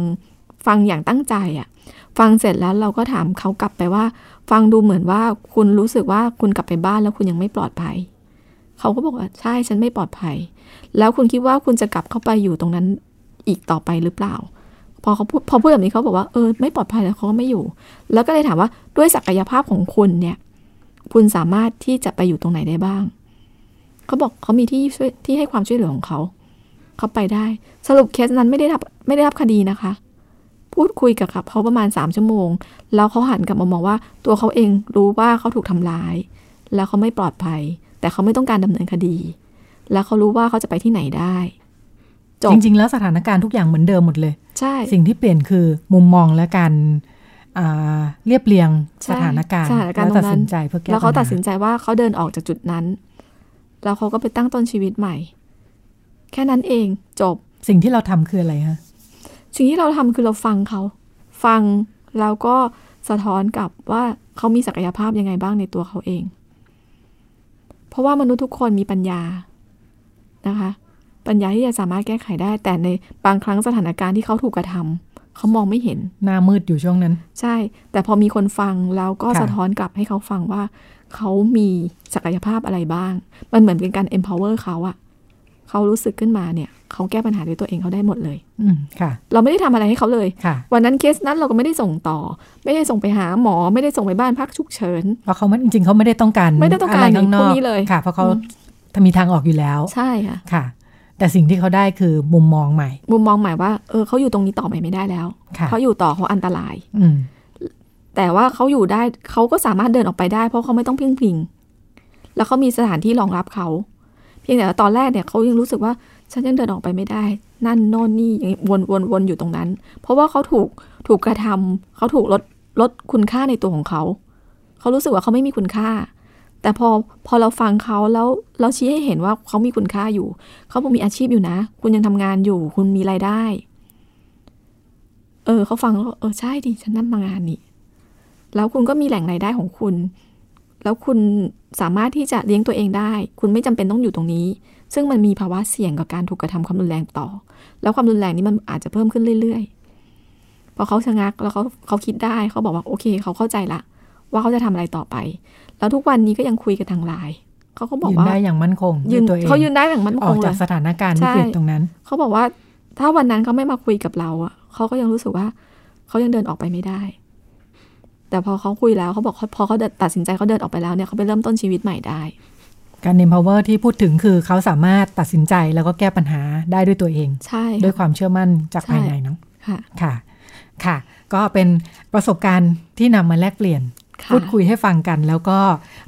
Speaker 4: ฟังอย่างตั้งใจอะฟังเสร็จแล้วเราก็ถามเขากลับไปว่า ฟังดูเหมือนว่าคุณรู้สึกว่าคุณกลับไปบ้านแล้วคุณยังไม่ปลอดภัย เขาก็บอกว่าใช่ฉันไม่ปลอดภัย แล้วคุณคิดว่าคุณจะกลับเข้าไปอยู่ตรงนั้นอีกต่อไปหรือเปล่า พอเขาพูดพอพูดแบบนี้เขาบอกว่าเออไม่ปลอดภัยแล้วเขาก็ไม่อยู่ แล้วก็เลยถามว่าด้วยศักยภาพของคุณเนี่ย คุณสามารถที่จะไปอยู่ตรงไหนได้บ้างเขาบอกเขามีที่ช่วยที่ให้ความช่วยเหลือของเขาเขาไปได้ สรุปเคสนั้นไม่ได้รับไม่ได้รับคดีนะคะ พูดคุยกับเขาประมาณสามชั่วโมง แล้วเขาหันกลับมามองว่า ตัวเขาเองรู้ว่าเขาถูกทำร้าย แล้วเขาไม่ปลอดภัย แต่เขาไม่ต้องการดำเนินคดี แล้วเขารู้ว่าเขาจะไปที่ไหนได้จ
Speaker 2: จริง ๆ แล้วสถานการณ์ทุกอย่างเหมือนเดิมหมดเลย
Speaker 4: ใช่
Speaker 2: สิ่งที่เปลี่ยนคือมุมมองและการอ่าเรียบเรียง
Speaker 4: ใช่
Speaker 2: สถานการณ์
Speaker 4: สถานการณ์
Speaker 2: แล้วตัด
Speaker 4: ตรงนั้น
Speaker 2: สินใจเพื่อแก้
Speaker 4: แล้วเขา
Speaker 2: ปัญห
Speaker 4: ตัดสินใจว่าเขาเดินออกจากจุดนั้น แล้วเขาก็ไปตั้งต้นชีวิตใหม่ แค่นั้นเองจบ
Speaker 2: สิ่งที่เราทำคืออะไรฮะ
Speaker 4: สิ่งที่เราทำคือเราฟังเขา ฟังแล้วก็สะท้อนกลับว่าเขามีศักยภาพยังไงบ้างในตัวเขาเอง เพราะว่ามนุษย์ทุกคนมีปัญญานะคะ ปัญญาที่จะสามารถแก้ไขได้ แต่ในบางครั้งสถานการณ์ที่เขาถูกกระทำเขามองไม่เห็น
Speaker 2: หน้ามืดอยู่ช่วงนั้น
Speaker 4: ใช่ แต่พอมีคนฟังแล้วก็
Speaker 2: ค่ะ
Speaker 4: สะท้อนกลับให้เขาฟังว่า เขามีศักยภาพอะไรบ้าง มันเหมือนเป็นการ empower เขาอะเขารู้สึกขึ้นมาเนี่ย เขาแก้ปัญหาด้วยตัวเองเขาได้หมดเลย
Speaker 2: อืมค่ะ
Speaker 4: เราไม่ได้ทำอะไรให้เขาเลย
Speaker 2: ค่ะ
Speaker 4: วันนั้นเคสนั้นเราก็ไม่ได้ส่งต่อ ไม่ได้ส่งไปหาหมอ ไม่ได้ส่งไปบ้านพักฉุกเฉิน
Speaker 2: เพราะเขาไม่จริงๆเขาไม่ได้ต้องการ
Speaker 4: ไม่ได้ต้องการะ
Speaker 2: ไรข้างน
Speaker 4: พว
Speaker 2: อก
Speaker 4: กนี้เลย
Speaker 2: ค่ะ เพราะเขา
Speaker 4: อืม
Speaker 2: มีทางออกอยู่แล้ว
Speaker 4: ใช่ค่ะ
Speaker 2: ค่ะ แต่สิ่งที่เขาได้คือมุมมองใหม่
Speaker 4: มุมมองใหม่ว่า เออเขาอยู่ตรงนี้ต่อไปไม่ได้แล้ว
Speaker 2: ค่ะ
Speaker 4: เขาอยู่ต่อเขาอันตราย
Speaker 2: อืม
Speaker 4: แต่ว่าเขาอยู่ได้เขาก็สามารถเดินออกไปได้ เพราะเขาไม่ต้องพึ่งพิง แล้วเขามีสถานที่รองรับเขา เพียงแต่ว่าตอนแรกเนี่ยเขายังรู้สึกว่าฉันยังเดินออกไปไม่ได้ นั่นโน่นนี่อย่างนี้วนวนวนอยู่ตรงนั้น เพราะว่าเขาถูกถูกกระทำเขาถูกลดลดคุณค่าในตัวของเขา เขารู้สึกว่าเขาไม่มีคุณค่า แต่พอพอเราฟังเขาแล้วเราชี้ให้เห็นว่าเขามีคุณค่าอยู่ เขาบอกมีอาชีพอยู่นะ คุณยังทำงานอยู่ คุณมีรายได้ เออเขาฟังแล้วเออใช่ดิฉันนั่งมางานนี่ แล้วคุณก็มีแหล่งรายได้ของคุณ แล้วคุณสามารถที่จะเลี้ยงตัวเองได้ คุณไม่จำเป็นต้องอยู่ตรงนี้ ซึ่งมันมีภาวะเสี่ยงกับการถูกกระทำความรุนแรงต่อ แล้วความรุนแรงนี้มันอาจจะเพิ่มขึ้นเรื่อยๆ พอเขาชะงักแล้วเขาเขาคิดได้เขาบอกว่าโอเค เขาเข้าใจละว่าเขาจะทำอะไรต่อไป แล้วทุกวันนี้ก็ยังคุยกันทางไลน์เขาก็บอก
Speaker 2: ยืน
Speaker 4: ว่า
Speaker 2: ได้อย่างมั่นคง
Speaker 4: ยืน
Speaker 2: ด้วยตัวเอง
Speaker 4: เขายืนได้อย่างมั่น
Speaker 2: อ
Speaker 4: ค
Speaker 2: อก
Speaker 4: งเล
Speaker 2: จาก
Speaker 4: ย
Speaker 2: สถานการณ์วิกฤต
Speaker 4: ใช่
Speaker 2: ตรงนั้น
Speaker 4: เขาบอกว่า ถ้าวันนั้นเขาไม่มาคุยกับเราอะเขาก็ยังรู้สึกว่าเขายังเดินออกไปไม่ได้ แต่พอเขาคุยแล้วเขาบอกเขาพอเขาตัดสินใจเขาเดินออกไปแล้วเนี่ยเขาไปเริ่มต้นชีวิตใหม่ได้
Speaker 2: การ empower ที่พูดถึงคือเขาสามารถตัดสินใจแล้วก็แก้ปัญหาได้ด้วยตัวเอง
Speaker 4: ใช่
Speaker 2: ด้วยความเชื่อมั่นจาก
Speaker 4: ใช่
Speaker 2: ภายในเนาะ
Speaker 4: ค่ะ
Speaker 2: ค่ะค่ะ ก็เป็นประสบการณ์ที่นำมาแลกเปลี่ยน
Speaker 4: ค่ะ
Speaker 2: พูดคุยให้ฟังกัน แล้วก็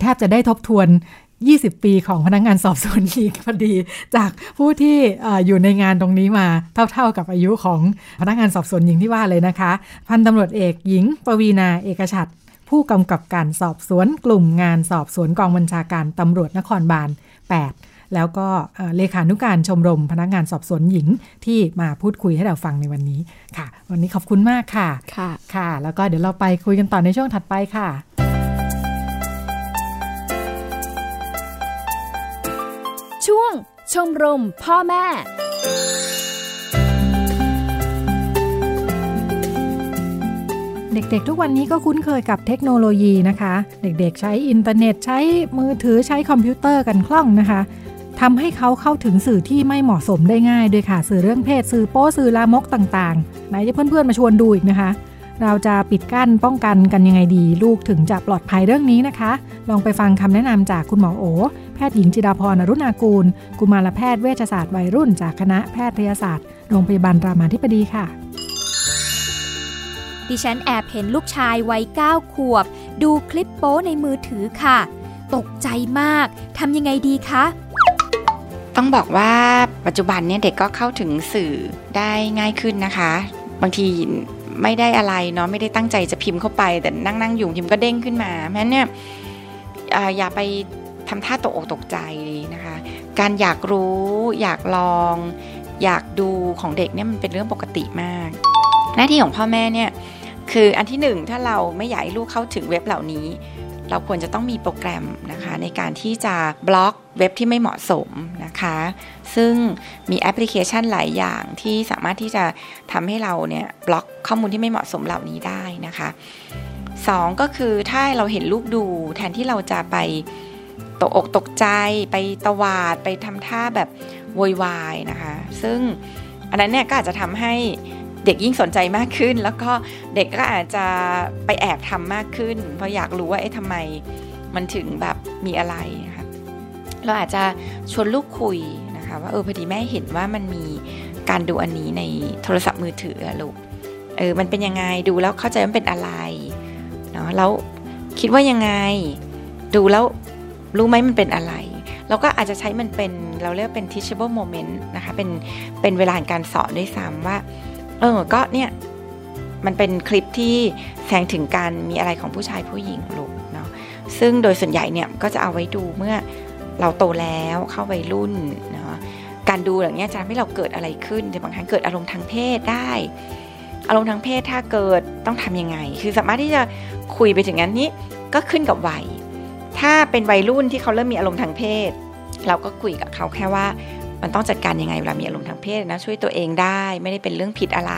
Speaker 2: แทบจะได้ทบทวน 20 ปีของพนักงานสอบสวนอีกพอดี จากผู้ที่ออยู่ในงานตรงนี้มาเท่า ๆกับอายุของพนักงานสอบสวนหญิงที่ว่าเลยนะคะ พันตำรวจเอกหญิง ปวีนาเอกชัดผู้กำกับการสอบสวนกลุ่มงานสอบสวนกองบัญชาการตำรวจนครบาล 8 แล้วก็เอ่อเลขานุการชมรมพนักงานสอบสวนหญิงที่มาพูดคุยให้เราฟังในวันนี้ค่ะ วันนี้ขอบคุณมากค่ะ
Speaker 4: ค่ะ
Speaker 2: ค่ะ แล้วก็เดี๋ยวเราไปคุยกันต่อในช่วงถัดไปค่ะ
Speaker 1: ช่วงชมรมพ่อแม่
Speaker 2: เด็กๆ ทุกวันนี้ก็คุ้นเคยกับเทคโนโลยีนะคะ เด็กๆ ใช้อินเทอร์เน็ตใช้มือถือใช้คอมพิวเตอร์กันคล่องนะคะ ทำให้เขาเข้าถึงสื่อที่ไม่เหมาะสมได้ง่ายด้วยค่ะ สื่อเรื่องเพศ สื่อโป๊สื่อลามกต่างๆ ไหนจะเพื่อนๆมาชวนดูอีกนะคะ เราจะปิดกั้นป้องกันกันยังไงดี ลูกถึงจะปลอดภัยเรื่องนี้นะคะ ลองไปฟังคำแนะนำจากคุณหมอโอ แพทย์หญิงจิดาพรอรุณากูล กุมารแพทย์เวชศาสตร์วัยรุ่น จากคณะแพทยศาสตร์ โรงพยาบาลรามาธิบดีค่ะ
Speaker 1: ดิฉันแอบเห็นลูกชายวัย9ขวบ ดูคลิปโป๊ในมือถือค่ะ ตกใจมากทำยังไงดีคะ
Speaker 5: ต้องบอกว่าปัจจุบันเนี่ยเด็กก็เข้าถึงสื่อได้ง่ายขึ้นนะคะ บางทีไม่ได้อะไรเนาะไม่ได้ตั้งใจจะพิมพ์เข้าไป แต่นั่งนั่งๆอยู่พิมพ์ก็เด้งขึ้นมาเพราะนั้นเนี่ยอย่าไปทำท่าตกอกตกใจนะคะ การอยากรู้อยากลอง อยากดูของเด็กเนี่ยมันเป็นเรื่องปกติมาก หน้าที่ของพ่อแม่เนี่ยคืออันที่หนึ่งถ้าเราไม่อยากให้ลูกเข้าถึงเว็บเหล่านี้ เราควรจะต้องมีโปรแกรมนะคะในการที่จะบล็อกเว็บที่ไม่เหมาะสมนะคะ ซึ่งมีแอปพลิเคชันหลายอย่างที่สามารถที่จะทำให้เราเนี่ยบล็อกข้อมูลที่ไม่เหมาะสมเหล่านี้ได้นะคะสองก็คือถ้าเราเห็นลูกดูแทนที่เราจะไปตกอกตกใจไปตวาดไปทำท่าแบบโวยวายนะคะ ซึ่งอันนั้นเนี่ยก็อาจจะทำให้ เด็กยิ่งสนใจมากขึ้น แล้วก็เด็กก็อาจจะไปแอบทำมากขึ้น เพราะอยากรู้ว่าเอ๊ะทำไมมันถึงแบบมีอะไรนะคะเราอาจจะชวนลูกคุยนะคะว่าเออพอดีแม่เห็นว่ามันมีการดูอันนี้ในโทรศัพท์มือถือลูกเออมันเป็นยังไงดูแล้วเข้าใจมันเป็นอะไรเนาะแล้วคิดว่ายังไงดูแล้วรู้ไหมมันเป็นอะไรเราก็อาจจะใช้มันเป็นเราเรียกเป็น teachable moment นะคะเป็นเป็นเวลาการสอนด้วยซ้ำว่า เออ ก็เนี่ยมันเป็นคลิปที่แสดงถึงการมีอะไรของผู้ชายผู้หญิงลูกเนาะซึ่งโดยส่วนใหญ่เนี่ยก็จะเอาไว้ดูเมื่อเราโตแล้วเข้าวัยรุ่นเนาะการดูอย่างนี้จะทำให้เราเกิดอะไรขึ้นแต่บางครั้งเกิดอารมณ์ทางเพศได้ อารมณ์ทางเพศถ้าเกิดต้องทํำยังไง คือสามารถที่จะคุยไปถึงนั้นนี้ก็ขึ้นกับวัย ถ้าเป็นวัยรุ่นที่เขาเริ่มมีอารมณ์ทางเพศ เราก็คุยกับเขาแค่ว่า มันต้องจัดการยังไงเวลามีอารมณ์ทางเพศนะช่วยตัวเองได้ไม่ได้เป็นเรื่องผิดอะไร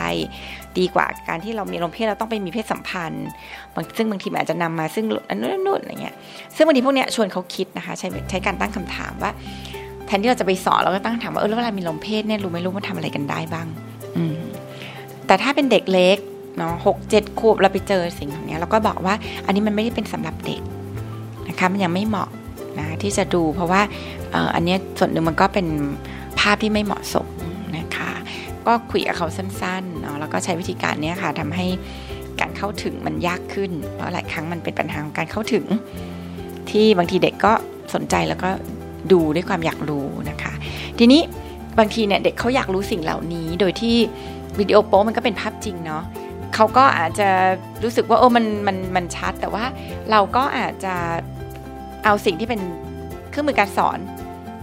Speaker 5: ดีกว่าการที่เรามีอารมณ์เพศเราต้องไปมีเพศสัมพันธ์บางซึ่งบางทีอาจจะนำมาซึ่งอันนู้นนู่นอะไรเงี้ยซึ่งบางทีพวกเนี้ยชวนเขาคิดนะคะใช้ใช้การตั้งคำถามว่า แทนที่เราจะไปสอนเราก็ตั้งถามว่าเออแล้วเวลามีลมณ์เพศเนี่ยรู้ไหมรู้ว่าทำอะไรกันได้บ้าง อืมแต่ถ้าเป็นเด็กเล็กเนาะหกเจ็ดขวบเราไปเจอสิ่งเหล่านี้เราก็บอกว่าอันนี้มันไม่ได้เป็นสำหรับเด็กนะคะมันยังไม่เหมาะ นะที่จะดูเพราะว่าอันนี้ส่วนหนึ่งมันก็เป็นภาพที่ไม่เหมาะสมนะคะ ก็คุยกับเขาสั้นๆเนาะแล้วก็ใช้วิธีการนี้ค่ะทำให้การเข้าถึงมันยากขึ้น เพราะหลายครั้งมันเป็นปัญหาของการเข้าถึง ที่บางทีเด็กก็สนใจแล้วก็ดูด้วยความอยากรู้นะคะ ทีนี้บางทีเนี่ยเด็กเขาอยากรู้สิ่งเหล่านี้ โดยที่วิดีโอโป๊มันก็เป็นภาพจริงเนาะเขาก็อาจจะรู้สึกว่าโอ้มันมันมันชัด แต่ว่าเราก็อาจจะ เอาสิ่งที่เป็นเครื่องมือการสอน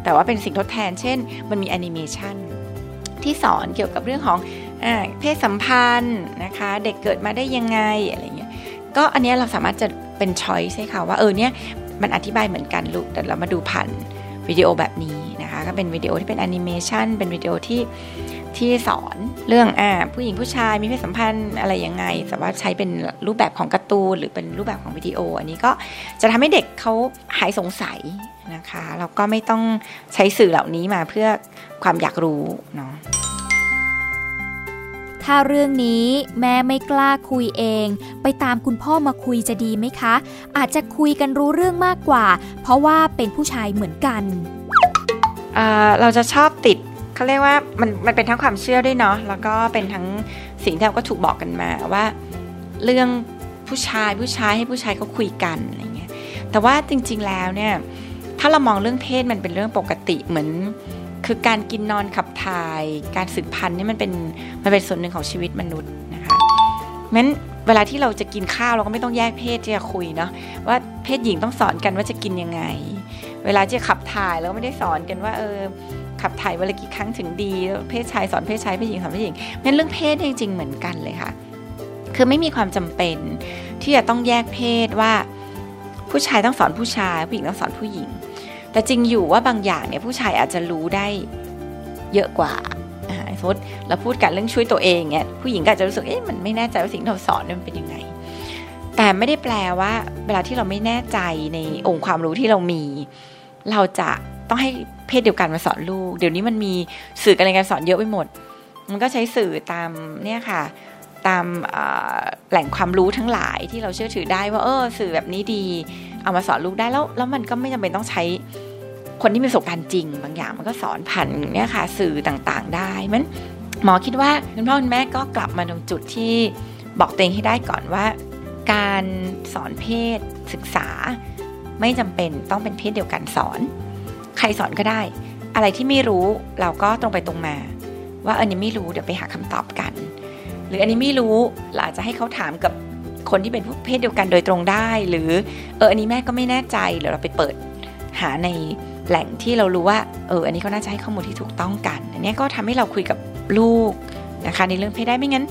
Speaker 5: แต่ว่าเป็นสิ่งทดแทน เช่น มันมีแอนิเมชันที่สอนเกี่ยวกับเรื่องของอเพศสัมพันธ์นะคะ เด็กเกิดมาได้ยังไงอะไรเงี้ยก็อันนี้เราสามารถจะเป็น choice ใช่ค่ะว่าเออเนี่ยมันอธิบายเหมือนกันลูกแต่เรามาดูผ่านวิดีโอแบบนี้นะคะก็เป็นวิดีโอที่เป็นแอนิเมชันเป็นวิดีโอที่ ที่สอนเรื่องอ่าผู้หญิงผู้ชายมีเพศสัมพันธ์อะไรยังไง แต่ว่าใช้เป็นรูปแบบของการ์ตูนหรือเป็นรูปแบบของวิดีโอ อันนี้ก็จะทำให้เด็กเขาหายสงสัยนะคะแล้วก็ไม่ต้องใช้สื่อเหล่านี้มาเพื่อความอยากรู้เนาะ
Speaker 1: ถ้าเรื่องนี้แม่ไม่กล้าคุยเอง ไปตามคุณพ่อมาคุยจะดีไหมคะ อาจจะคุยกันรู้เรื่องมากกว่า เพราะว่าเป็นผู้ชายเหมือนกัน
Speaker 5: เราจะชอบติด เขาเรียกว่ามันมันเป็นทั้งความเชื่อด้วยเนาะแล้วก็เป็นทั้งสิ่งที่เราก็ถูกบอกกันมาว่าเรื่องผู้ชายผู้ชายให้ผู้ชายเขาคุยกันอะไรเงี้ยแต่ว่าจริง ๆแล้วเนี่ยถ้าเรามองเรื่องเพศมันเป็นเรื่องปกติเหมือน คือการกินนอนขับถ่าย การสืบพันธุ์นี่มันเป็นมันเป็นส่วนหนึ่งของชีวิตมนุษย์นะคะงั้นเวลาที่เราจะกินข้าวเราก็ไม่ต้องแยกเพศที่จะคุยเนาะว่าเพศหญิงต้องสอนกันว่าจะกินยังไง เวลาจะขับถ่ายเราไม่ได้สอนกันว่าเออ ขับถ่ายวันละกี่ครั้งถึงดี เพศชายสอนเพศชายเพศหญิงสอนเพศหญิงนั่นเรื่องเพศจริง ๆ เหมือนกันเลยค่ะ คือไม่มีความจำเป็นที่จะต้องแยกเพศว่า ผู้ชายต้องสอนผู้ชาย ผู้หญิงต้องสอนผู้หญิง แต่จริงอยู่ว่าบางอย่างเนี่ยผู้ชายอาจจะรู้ได้เยอะกว่าสมมติเราพูดกันเรื่องช่วยตัวเองเนี่ยผู้หญิงก็อาจจะรู้สึกเอ๊ะมันไม่แน่ใจว่าสิ่งที่เราสอนมันเป็นยังไงแต่ไม่ได้แปลว่า เวลาที่เราไม่แน่ใจในองค์ความรู้ที่เรามี เราจะ ต้องให้เพศเดียวกันมาสอนลูก เดี๋ยวนี้มันมีสื่อการเรียนการสอนเยอะไปหมด มันก็ใช้สื่อตามเนี่ยค่ะ ตามแหล่งความรู้ทั้งหลายที่เราเชื่อถือได้ว่าเออสื่อแบบนี้ดี เอามาสอนลูกได้แล้วแล้วมันก็ไม่จำเป็นต้องใช้คนที่มีประสบการณ์จริง บางอย่างมันก็สอนผ่านเนี่ยค่ะ สื่อต่างๆ ได้มันหมอคิดว่าคุณพ่อคุณแม่ก็กลับมาตรงจุดที่บอกตัวเองให้ได้ก่อนว่า การสอนเพศศึกษาไม่จำเป็นต้องเป็นเพศเดียวกันสอน ใครสอนก็ได้ อะไรที่ไม่รู้เราก็ตรงไปตรงมา ว่าอันนี้ไม่รู้เดี๋ยวไปหาคำตอบกัน หรืออันนี้ไม่รู้เราอาจจะให้เขาถามกับคนที่เป็นผู้เพศเดียวกันโดยตรงได้ หรือเอออันนี้แม่ก็ไม่แน่ใจเดี๋ยวเราไปเปิดหาในแหล่งที่เรารู้ว่าเอออันนี้เขาน่าจะให้ข้อมูลที่ถูกต้องกัน อันนี้ก็ทำให้เราคุยกับลูกนะคะในเรื่องเพศได้ไม่งั้น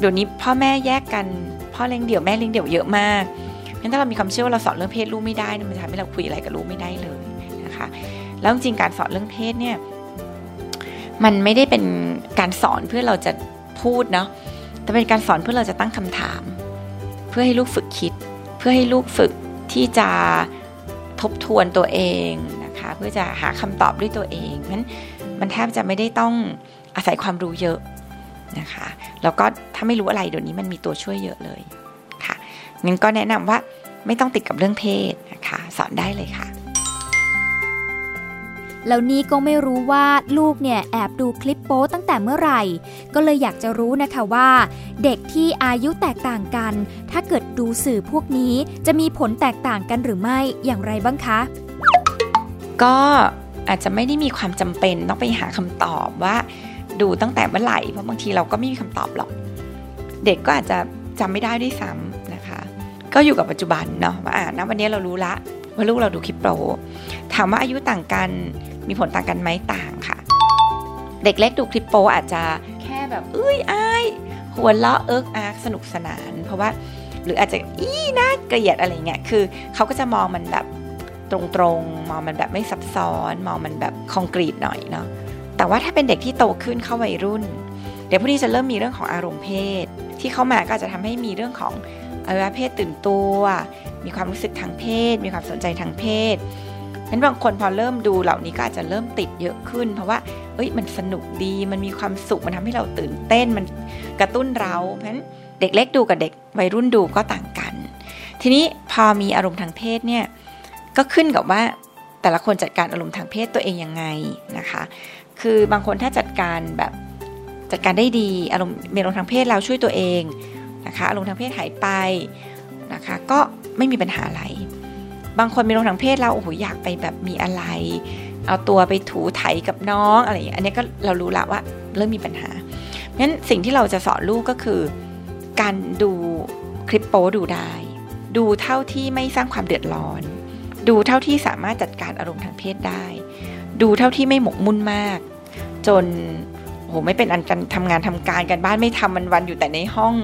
Speaker 5: เดี๋ยวนี้พ่อแม่แยกกันพ่อเลี้ยงเดี่ยวแม่เลี้ยงเดี่ยวเยอะมากงั้นถ้าเรามีความเชื่อว่าเราสอนเรื่องเพศลูกไม่ได้มันจะทำให้เราคุยอะไรกับลูกไม่ได้เลย แล้วจริงการสอนเรื่องเพศเนี่ย มันไม่ได้เป็นการสอนเพื่อเราจะพูดเนาะแต่เป็นการสอนเพื่อเราจะตั้งคำถาม เพื่อให้ลูกฝึกคิด เพื่อให้ลูกฝึกที่จะทบทวนตัวเองนะคะ เพื่อจะหาคำตอบด้วยตัวเองเพราะนั้นมันแทบจะไม่ได้ต้องอาศัยความรู้เยอะนะคะแล้วก็ถ้าไม่รู้อะไรเดี๋ยวนี้มันมีตัวช่วยเยอะเลยค่ะงั้นก็แนะนำว่าไม่ต้องติดกับเรื่องเพศนะคะ สอนได้เลยค่ะ
Speaker 1: แล้วนี่ก็ไม่รู้ว่าลูกเนี่ยแอบดูคลิปโป๊ตั้งแต่เมื่อไหร่ ก็เลยอยากจะรู้นะคะว่า เด็กที่อายุแตกต่างกัน ถ้าเกิดดูสื่อพวกนี้จะมีผลแตกต่างกันหรือไม่อย่างไรบ้างคะ
Speaker 5: ก็อาจจะไม่ได้มีความจำเป็นต้องไปหาคำตอบว่า ดูตั้งแต่เมื่อไหร่เพราะบางทีเราก็ไม่มีคำตอบหรอก เด็กก็อาจจะจำไม่ได้ด้วยซ้ำนะคะ ก็อยู่กับปัจจุบันเนาะว่าอ่าณวันนี้เรารู้ละ ว่าลูกเราดูคลิปโปรถามว่าอายุต่างกันมีผลต่างกันไหมต่างค่ะ เด็กเล็กดูคลิปโปอาจจะแค่แบบเอ้ยอายหัวเราะเอิกอาร์กสนุกสนาน เพราะว่าหรืออาจจะอีน่าเกลียดอะไรเงี้ยคือเขาก็จะมองมันแบบตรงๆมองมันแบบไม่ซับซ้อน มองมันแบบคอนกรีตหน่อยเนาะแต่ว่าถ้าเป็นเด็กที่โตขึ้นเข้าวัยรุ่น เด็กพวกนี้จะเริ่มมีเรื่องของอารมณ์เพศ ที่เข้ามาก็จะทำให้มีเรื่องของ อวัยวะเพศตื่นตัว มีความรู้สึกทางเพศ มีความสนใจทางเพศนั้นบางคนพอเริ่มดูเหล่านี้ก็อาจจะเริ่มติดเยอะขึ้น เพราะว่า เอ้ย มันสนุกดี มันมีความสุข มันทำให้เราตื่นเต้น มันกระตุ้นเรา เพราะฉะนั้นเด็กเล็กดูกับเด็กวัยรุ่นดูก็ต่างกัน ทีนี้พอมีอารมณ์ทางเพศเนี่ย ก็ขึ้นกับว่าแต่ละคนจัดการอารมณ์ทางเพศตัวเองยังไงนะคะ คือบางคนถ้าจัดการแบบจัดการได้ดีอารมณ์มีอารมณ์ทางเพศเราช่วยตัวเอง นะคะอารมณ์ทางเพศหายไปนะคะก็ไม่มีปัญหาอะไร บางคนมีอารมณ์ทางเพศเราโอ้โหอยากไปแบบมีอะไร เอาตัวไปถูไถกับน้องอะไรอย่างเงี้ยอันนี้ก็เรารู้ละว่าเริ่มมีปัญหาเพราะฉะนั้นสิ่งที่เราจะสอนลูกก็คือ การดูคลิปโป๊ดูได้ ดูเท่าที่ไม่สร้างความเดือดร้อน ดูเท่าที่สามารถจัดการอารมณ์ทางเพศได้ ดูเท่าที่ไม่หมกมุ่นมาก จนโอ้โหไม่เป็นอันกันทำงานทำการกันบ้านไม่ทำมันวันอยู่แต่ในห้อง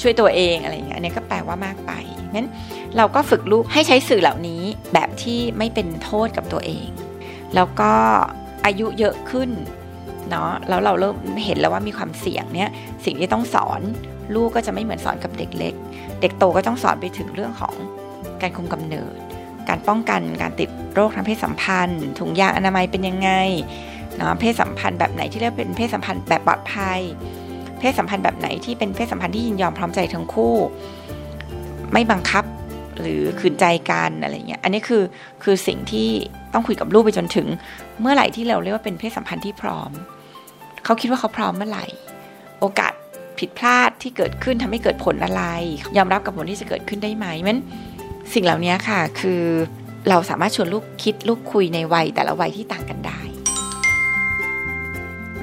Speaker 5: ช่วยตัวเองอะไรอย่างเงี้ยอันนี้ก็แปลว่ามากไปนั้นเราก็ฝึกลูกให้ใช้สื่อเหล่านี้แบบที่ไม่เป็นโทษกับตัวเอง แล้วก็อายุเยอะขึ้นเนาะแล้วเราเริ่มเห็นแล้วว่ามีความเสี่ยงเนี่ยสิ่งที่ต้องสอนลูกก็จะไม่เหมือนสอนกับเด็กเล็ก เด็กโตก็ต้องสอนไปถึงเรื่องของการคุมกำเนิด การป้องกันการติดโรคทางเพศสัมพันธ์ ถุงยางอนามัยเป็นยังไงเนาะเพศสัมพันธ์แบบไหนที่เรียกเป็นเพศสัมพันธ์แบบปลอดภัย เพศสัมพันธ์แบบไหนที่เป็นเพศสัมพันธ์ที่ยินยอมพร้อมใจทั้งคู่ ไม่บังคับหรือขืนใจกันอะไรเงี้ย อันนี้คือคือสิ่งที่ต้องคุยกับลูกไปจนถึง เมื่อไหร่ที่เราเรียกว่าเป็นเพศสัมพันธ์ที่พร้อม เขาคิดว่าเขาพร้อมเมื่อไหร่ โอกาสผิดพลาดที่เกิดขึ้นทำให้เกิดผลอะไร ยอมรับกับผลที่จะเกิดขึ้นได้ไหมมันสิ่งเหล่านี้ค่ะ คือเราสามารถชวนลูกคิดลูกคุยในวัยแต่ละวัยที่ต่างกันได้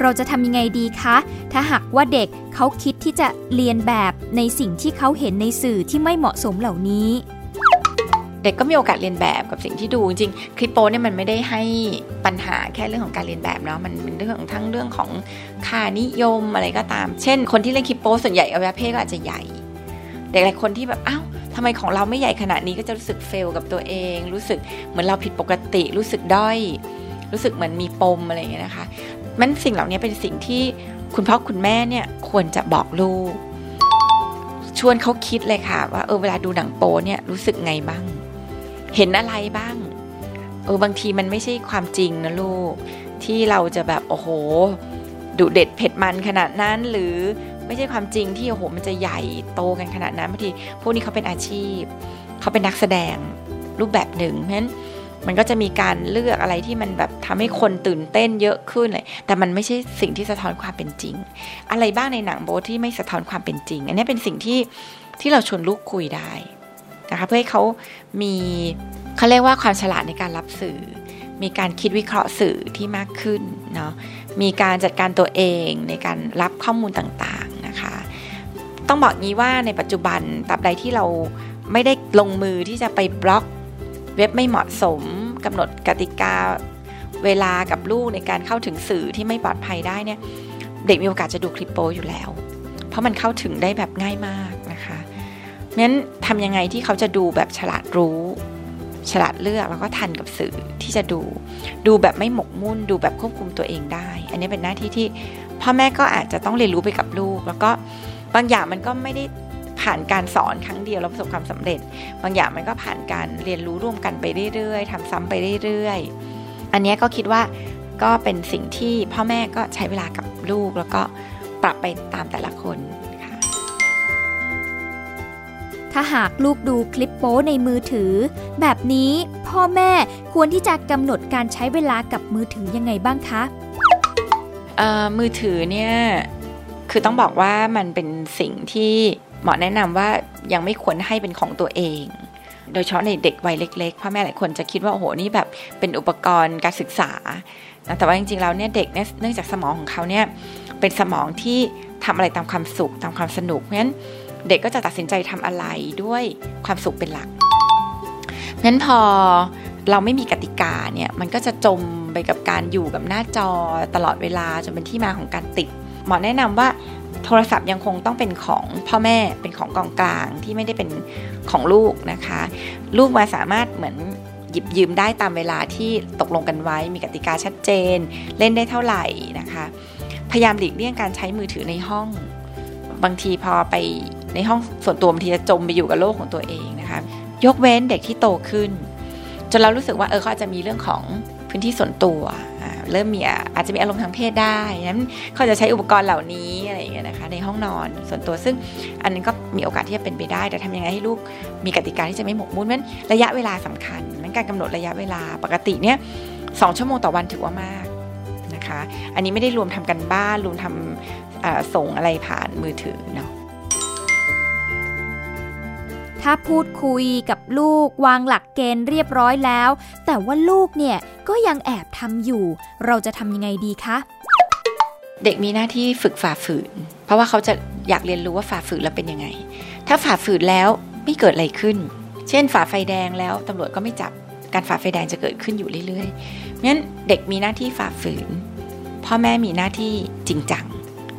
Speaker 1: เราจะทำยังไงดีคะ ถ้าหากว่าเด็กเขาคิดที่จะเรียนแบบในสิ่งที่เขาเห็นในสื่อที่ไม่เหมาะสมเหล่านี้
Speaker 5: เด็กก็มีโอกาสเรียนแบบกับสิ่งที่ดูจริงคลิปโป้เนี่ยมันไม่ได้ให้ปัญหาแค่เรื่องของการเรียนแบบเนาะมันเป็นเรื่องทั้งเรื่องของค่านิยมอะไรก็ตาม เช่น คนที่เล่นคลิปโป้ส่วนใหญ่อวัยวะเพศก็อาจจะใหญ่ เด็กหลายคนที่แบบอ้าวทำไมของเราไม่ใหญ่ขนาดนี้ก็จะรู้สึกเฟลกับตัวเอง รู้สึกเหมือนเราผิดปกติ รู้สึกด้อย รู้สึกเหมือนมีปมอะไรอย่างเงี้ยนะคะ มันสิ่งเหล่านี้เป็นสิ่งที่คุณพ่อคุณแม่เนี่ยควรจะบอกลูก ชวนเขาคิดเลยค่ะ ว่าเออเวลาดูหนังโปเนี่ยรู้สึกไงบ้าง เห็นอะไรบ้าง เออบางทีมันไม่ใช่ความจริงนะลูก ที่เราจะแบบโอ้โหดุเด็ดเผ็ดมันขนาดนั้นหรือไม่ใช่ความจริงที่โอ้โหมันจะใหญ่โตกันขนาดนั้นบางทีพวกนี้เขาเป็นอาชีพ เขาเป็นนักแสดงรูปแบบหนึ่งเพราะฉะนั้น มันก็จะมีการเลือกอะไรที่มันแบบทำให้คนตื่นเต้นเยอะขึ้นเลยแต่มันไม่ใช่สิ่งที่สะท้อนความเป็นจริง อะไรบ้างในหนังโบที่ไม่สะท้อนความเป็นจริง อันนี้เป็นสิ่งที่ที่เราชวนลูกคุยได้นะคะเพื่อให้เขามีเขาเรียกว่าความฉลาดในการรับสื่อ มีการคิดวิเคราะห์สื่อที่มากขึ้นเนาะมีการจัดการตัวเองในการรับข้อมูลต่างๆนะคะ ต้องบอกงี้ว่าในปัจจุบันตราบใดที่เราไม่ได้ลงมือที่จะไปบล็อก เว็บไม่เหมาะสมกำหนดกติกาเวลากับลูกในการเข้าถึงสื่อที่ไม่ปลอดภัยได้เนี่ย เด็กมีโอกาสจะดูคลิปโปอยู่แล้ว เพราะมันเข้าถึงได้แบบง่ายมากนะคะงั้นทำยังไงที่เขาจะดูแบบฉลาดรู้ ฉลาดเลือกแล้วก็ทันกับสื่อที่จะดู ดูแบบไม่หมกมุ่น ดูแบบควบคุมตัวเองได้ อันนี้เป็นหน้าที่ที่พ่อแม่ก็อาจจะต้องเรียนรู้ไปกับลูก แล้วก็บางอย่างมันก็ไม่ได้ ผ่านการสอนครั้งเดียวแล้วประสบความสำเร็จ บางอย่างมันก็ผ่านการเรียนรู้ร่วมกันไปเรื่อยๆทำซ้ำไปเรื่อยๆ อันนี้ก็คิดว่าก็เป็นสิ่งที่พ่อแม่ก็ใช้เวลากับลูก แล้วก็ปรับไปตามแต่ละคนค่ะ
Speaker 1: ถ้าหากลูกดูคลิปโป๊ในมือถือ แบบนี้พ่อแม่ควรที่จะกำหนดการใช้เวลากับมือถือยังไงบ้างคะ
Speaker 5: มือถือเนี่ยคือต้องบอกว่ามันเป็นสิ่งที่ หมอแนะนำว่ายังไม่ควรให้เป็นของตัวเอง โดยเฉพาะในเด็กวัยเล็กๆพ่อแม่หลายคนจะคิดว่าโอ้โหนี่แบบเป็นอุปกรณ์การศึกษา แต่ว่าจริงๆแล้วเนี่ยเด็กเนี่ยเนื่องจากสมองของเขาเนี่ยเป็นสมองที่ทำอะไรตามความสุขตามความสนุกเพราะฉะนั้นเด็กก็จะตัดสินใจทำอะไรด้วยความสุขเป็นหลักเพราะฉะนั้นพอเราไม่มีกติกาเนี่ยมันก็จะจมไปกับการอยู่กับหน้าจอตลอดเวลาจนเป็นที่มาของการติดหมอแนะนำว่า โทรศัพท์ยังคงต้องเป็นของพ่อแม่เป็นของกองกลางที่ไม่ได้เป็นของลูกนะคะ ลูกมาสามารถเหมือนหยิบยืมได้ตามเวลาที่ตกลงกันไว้ มีกติกาชัดเจน เล่นได้เท่าไหร่นะคะ พยายามหลีกเลี่ยงการใช้มือถือในห้อง บางทีพอไปในห้องส่วนตัวบางทีจะจมไปอยู่กับโลกของตัวเองนะคะยกเว้นเด็กที่โตขึ้น จนเรารู้สึกว่าเออเขาจะมีเรื่องของพื้นที่ส่วนตัว เริ่มมีอาจจะมีอารมณ์ทางเพศได้นั้นเขาจะใช้อุปกรณ์เหล่านี้อะไรอย่างเงี้ยนะคะในห้องนอนส่วนตัวซึ่งอันนี้ก็มีโอกาสที่จะเป็นไปได้ แต่ทำยังไงให้ลูกมีกติกาที่จะไม่หมกมุ่นนั้นระยะเวลาสำคัญนั้นการกำหนดระยะเวลาปกติเนี่ยสองชั่วโมงต่อวันถือว่ามากนะคะ อันนี้ไม่ได้รวมทำกันบ้านรวมทำส่งอะไรผ่านมือถือเนาะ
Speaker 1: ถ้าพูดคุยกับลูกวางหลักเกณฑ์เรียบร้อยแล้ว แต่ว่าลูกเนี่ยก็ยังแอบทำอยู่ เราจะทำยังไงดีคะ
Speaker 5: เด็กมีหน้าที่ฝึกฝ่าฝืน เพราะว่าเขาจะอยากเรียนรู้ว่าฝ่าฝืนแล้วเป็นยังไง ถ้าฝ่าฝืนแล้วไม่เกิดอะไรขึ้น เช่น ฝ่าไฟแดงแล้วตำรวจก็ไม่จับการฝ่าไฟแดงจะเกิดขึ้นอยู่เรื่อยๆงั้นเด็กมีหน้าที่ฝ่าฝืน พ่อแม่มีหน้าที่จริงจัง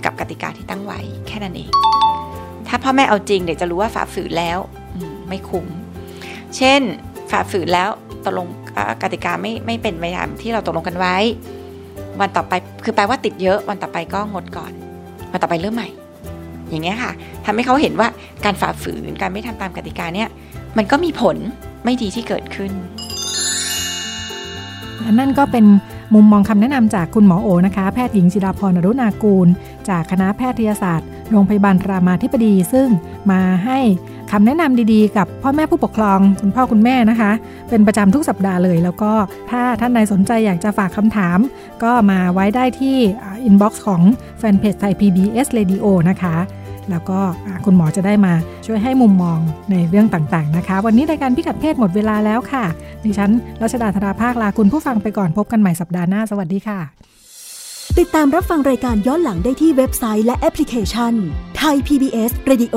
Speaker 5: กับกติกาที่ตั้งไว้แค่นั้นเองถ้าพ่อแม่เอาจริงเด็กจะรู้ว่าฝ่าฝืนแล้ว ไม่คุ้ม เช่นฝ่าฝืนแล้วตกลงกติกาไม่ไม่เป็นไปตามที่เราตกลงกันไว้ วันต่อไปคือแปลว่าติดเยอะวันต่อไปก็งดก่อน วันต่อไปเริ่มใหม่ อย่างเงี้ยค่ะทำให้เขาเห็นว่าการฝ่าฝืนการไม่ทำตามกติกาเนี่ยมันก็มีผลไม่ดีที่เกิดขึ้น
Speaker 2: นั่นก็เป็นมุมมองคำแนะนำจากคุณหมอโอนะคะ แพทย์หญิงจิราพรอรุณากูล จากคณะแพทยศาสตร์ โรงพยาบาลรามาธิบดี ซึ่งมาให้ คำแนะนำดีๆ กับพ่อแม่ผู้ปกครองคุณพ่อคุณแม่นะคะ เป็นประจำทุกสัปดาห์เลย แล้วก็ถ้าท่านใดสนใจอยากจะฝากคำถาม ก็มาไว้ได้ที่อินบ็อกซ์ของแฟนเพจไทย PBS Radio นะคะ แล้วก็คุณหมอจะได้มาช่วยให้มุมมองในเรื่องต่างๆนะคะ วันนี้รายการพิกัดเพศหมดเวลาแล้วค่ะ ดิฉันรัชดาธราภาคลาคุณผู้ฟังไปก่อนพบกันใหม่สัปดาห์หน้าสวัสดีค่ะ
Speaker 6: ติดตามรับฟังรายการย้อนหลังได้ที่เว็บไซต์และแอปพลิเคชันไทย PBS Radio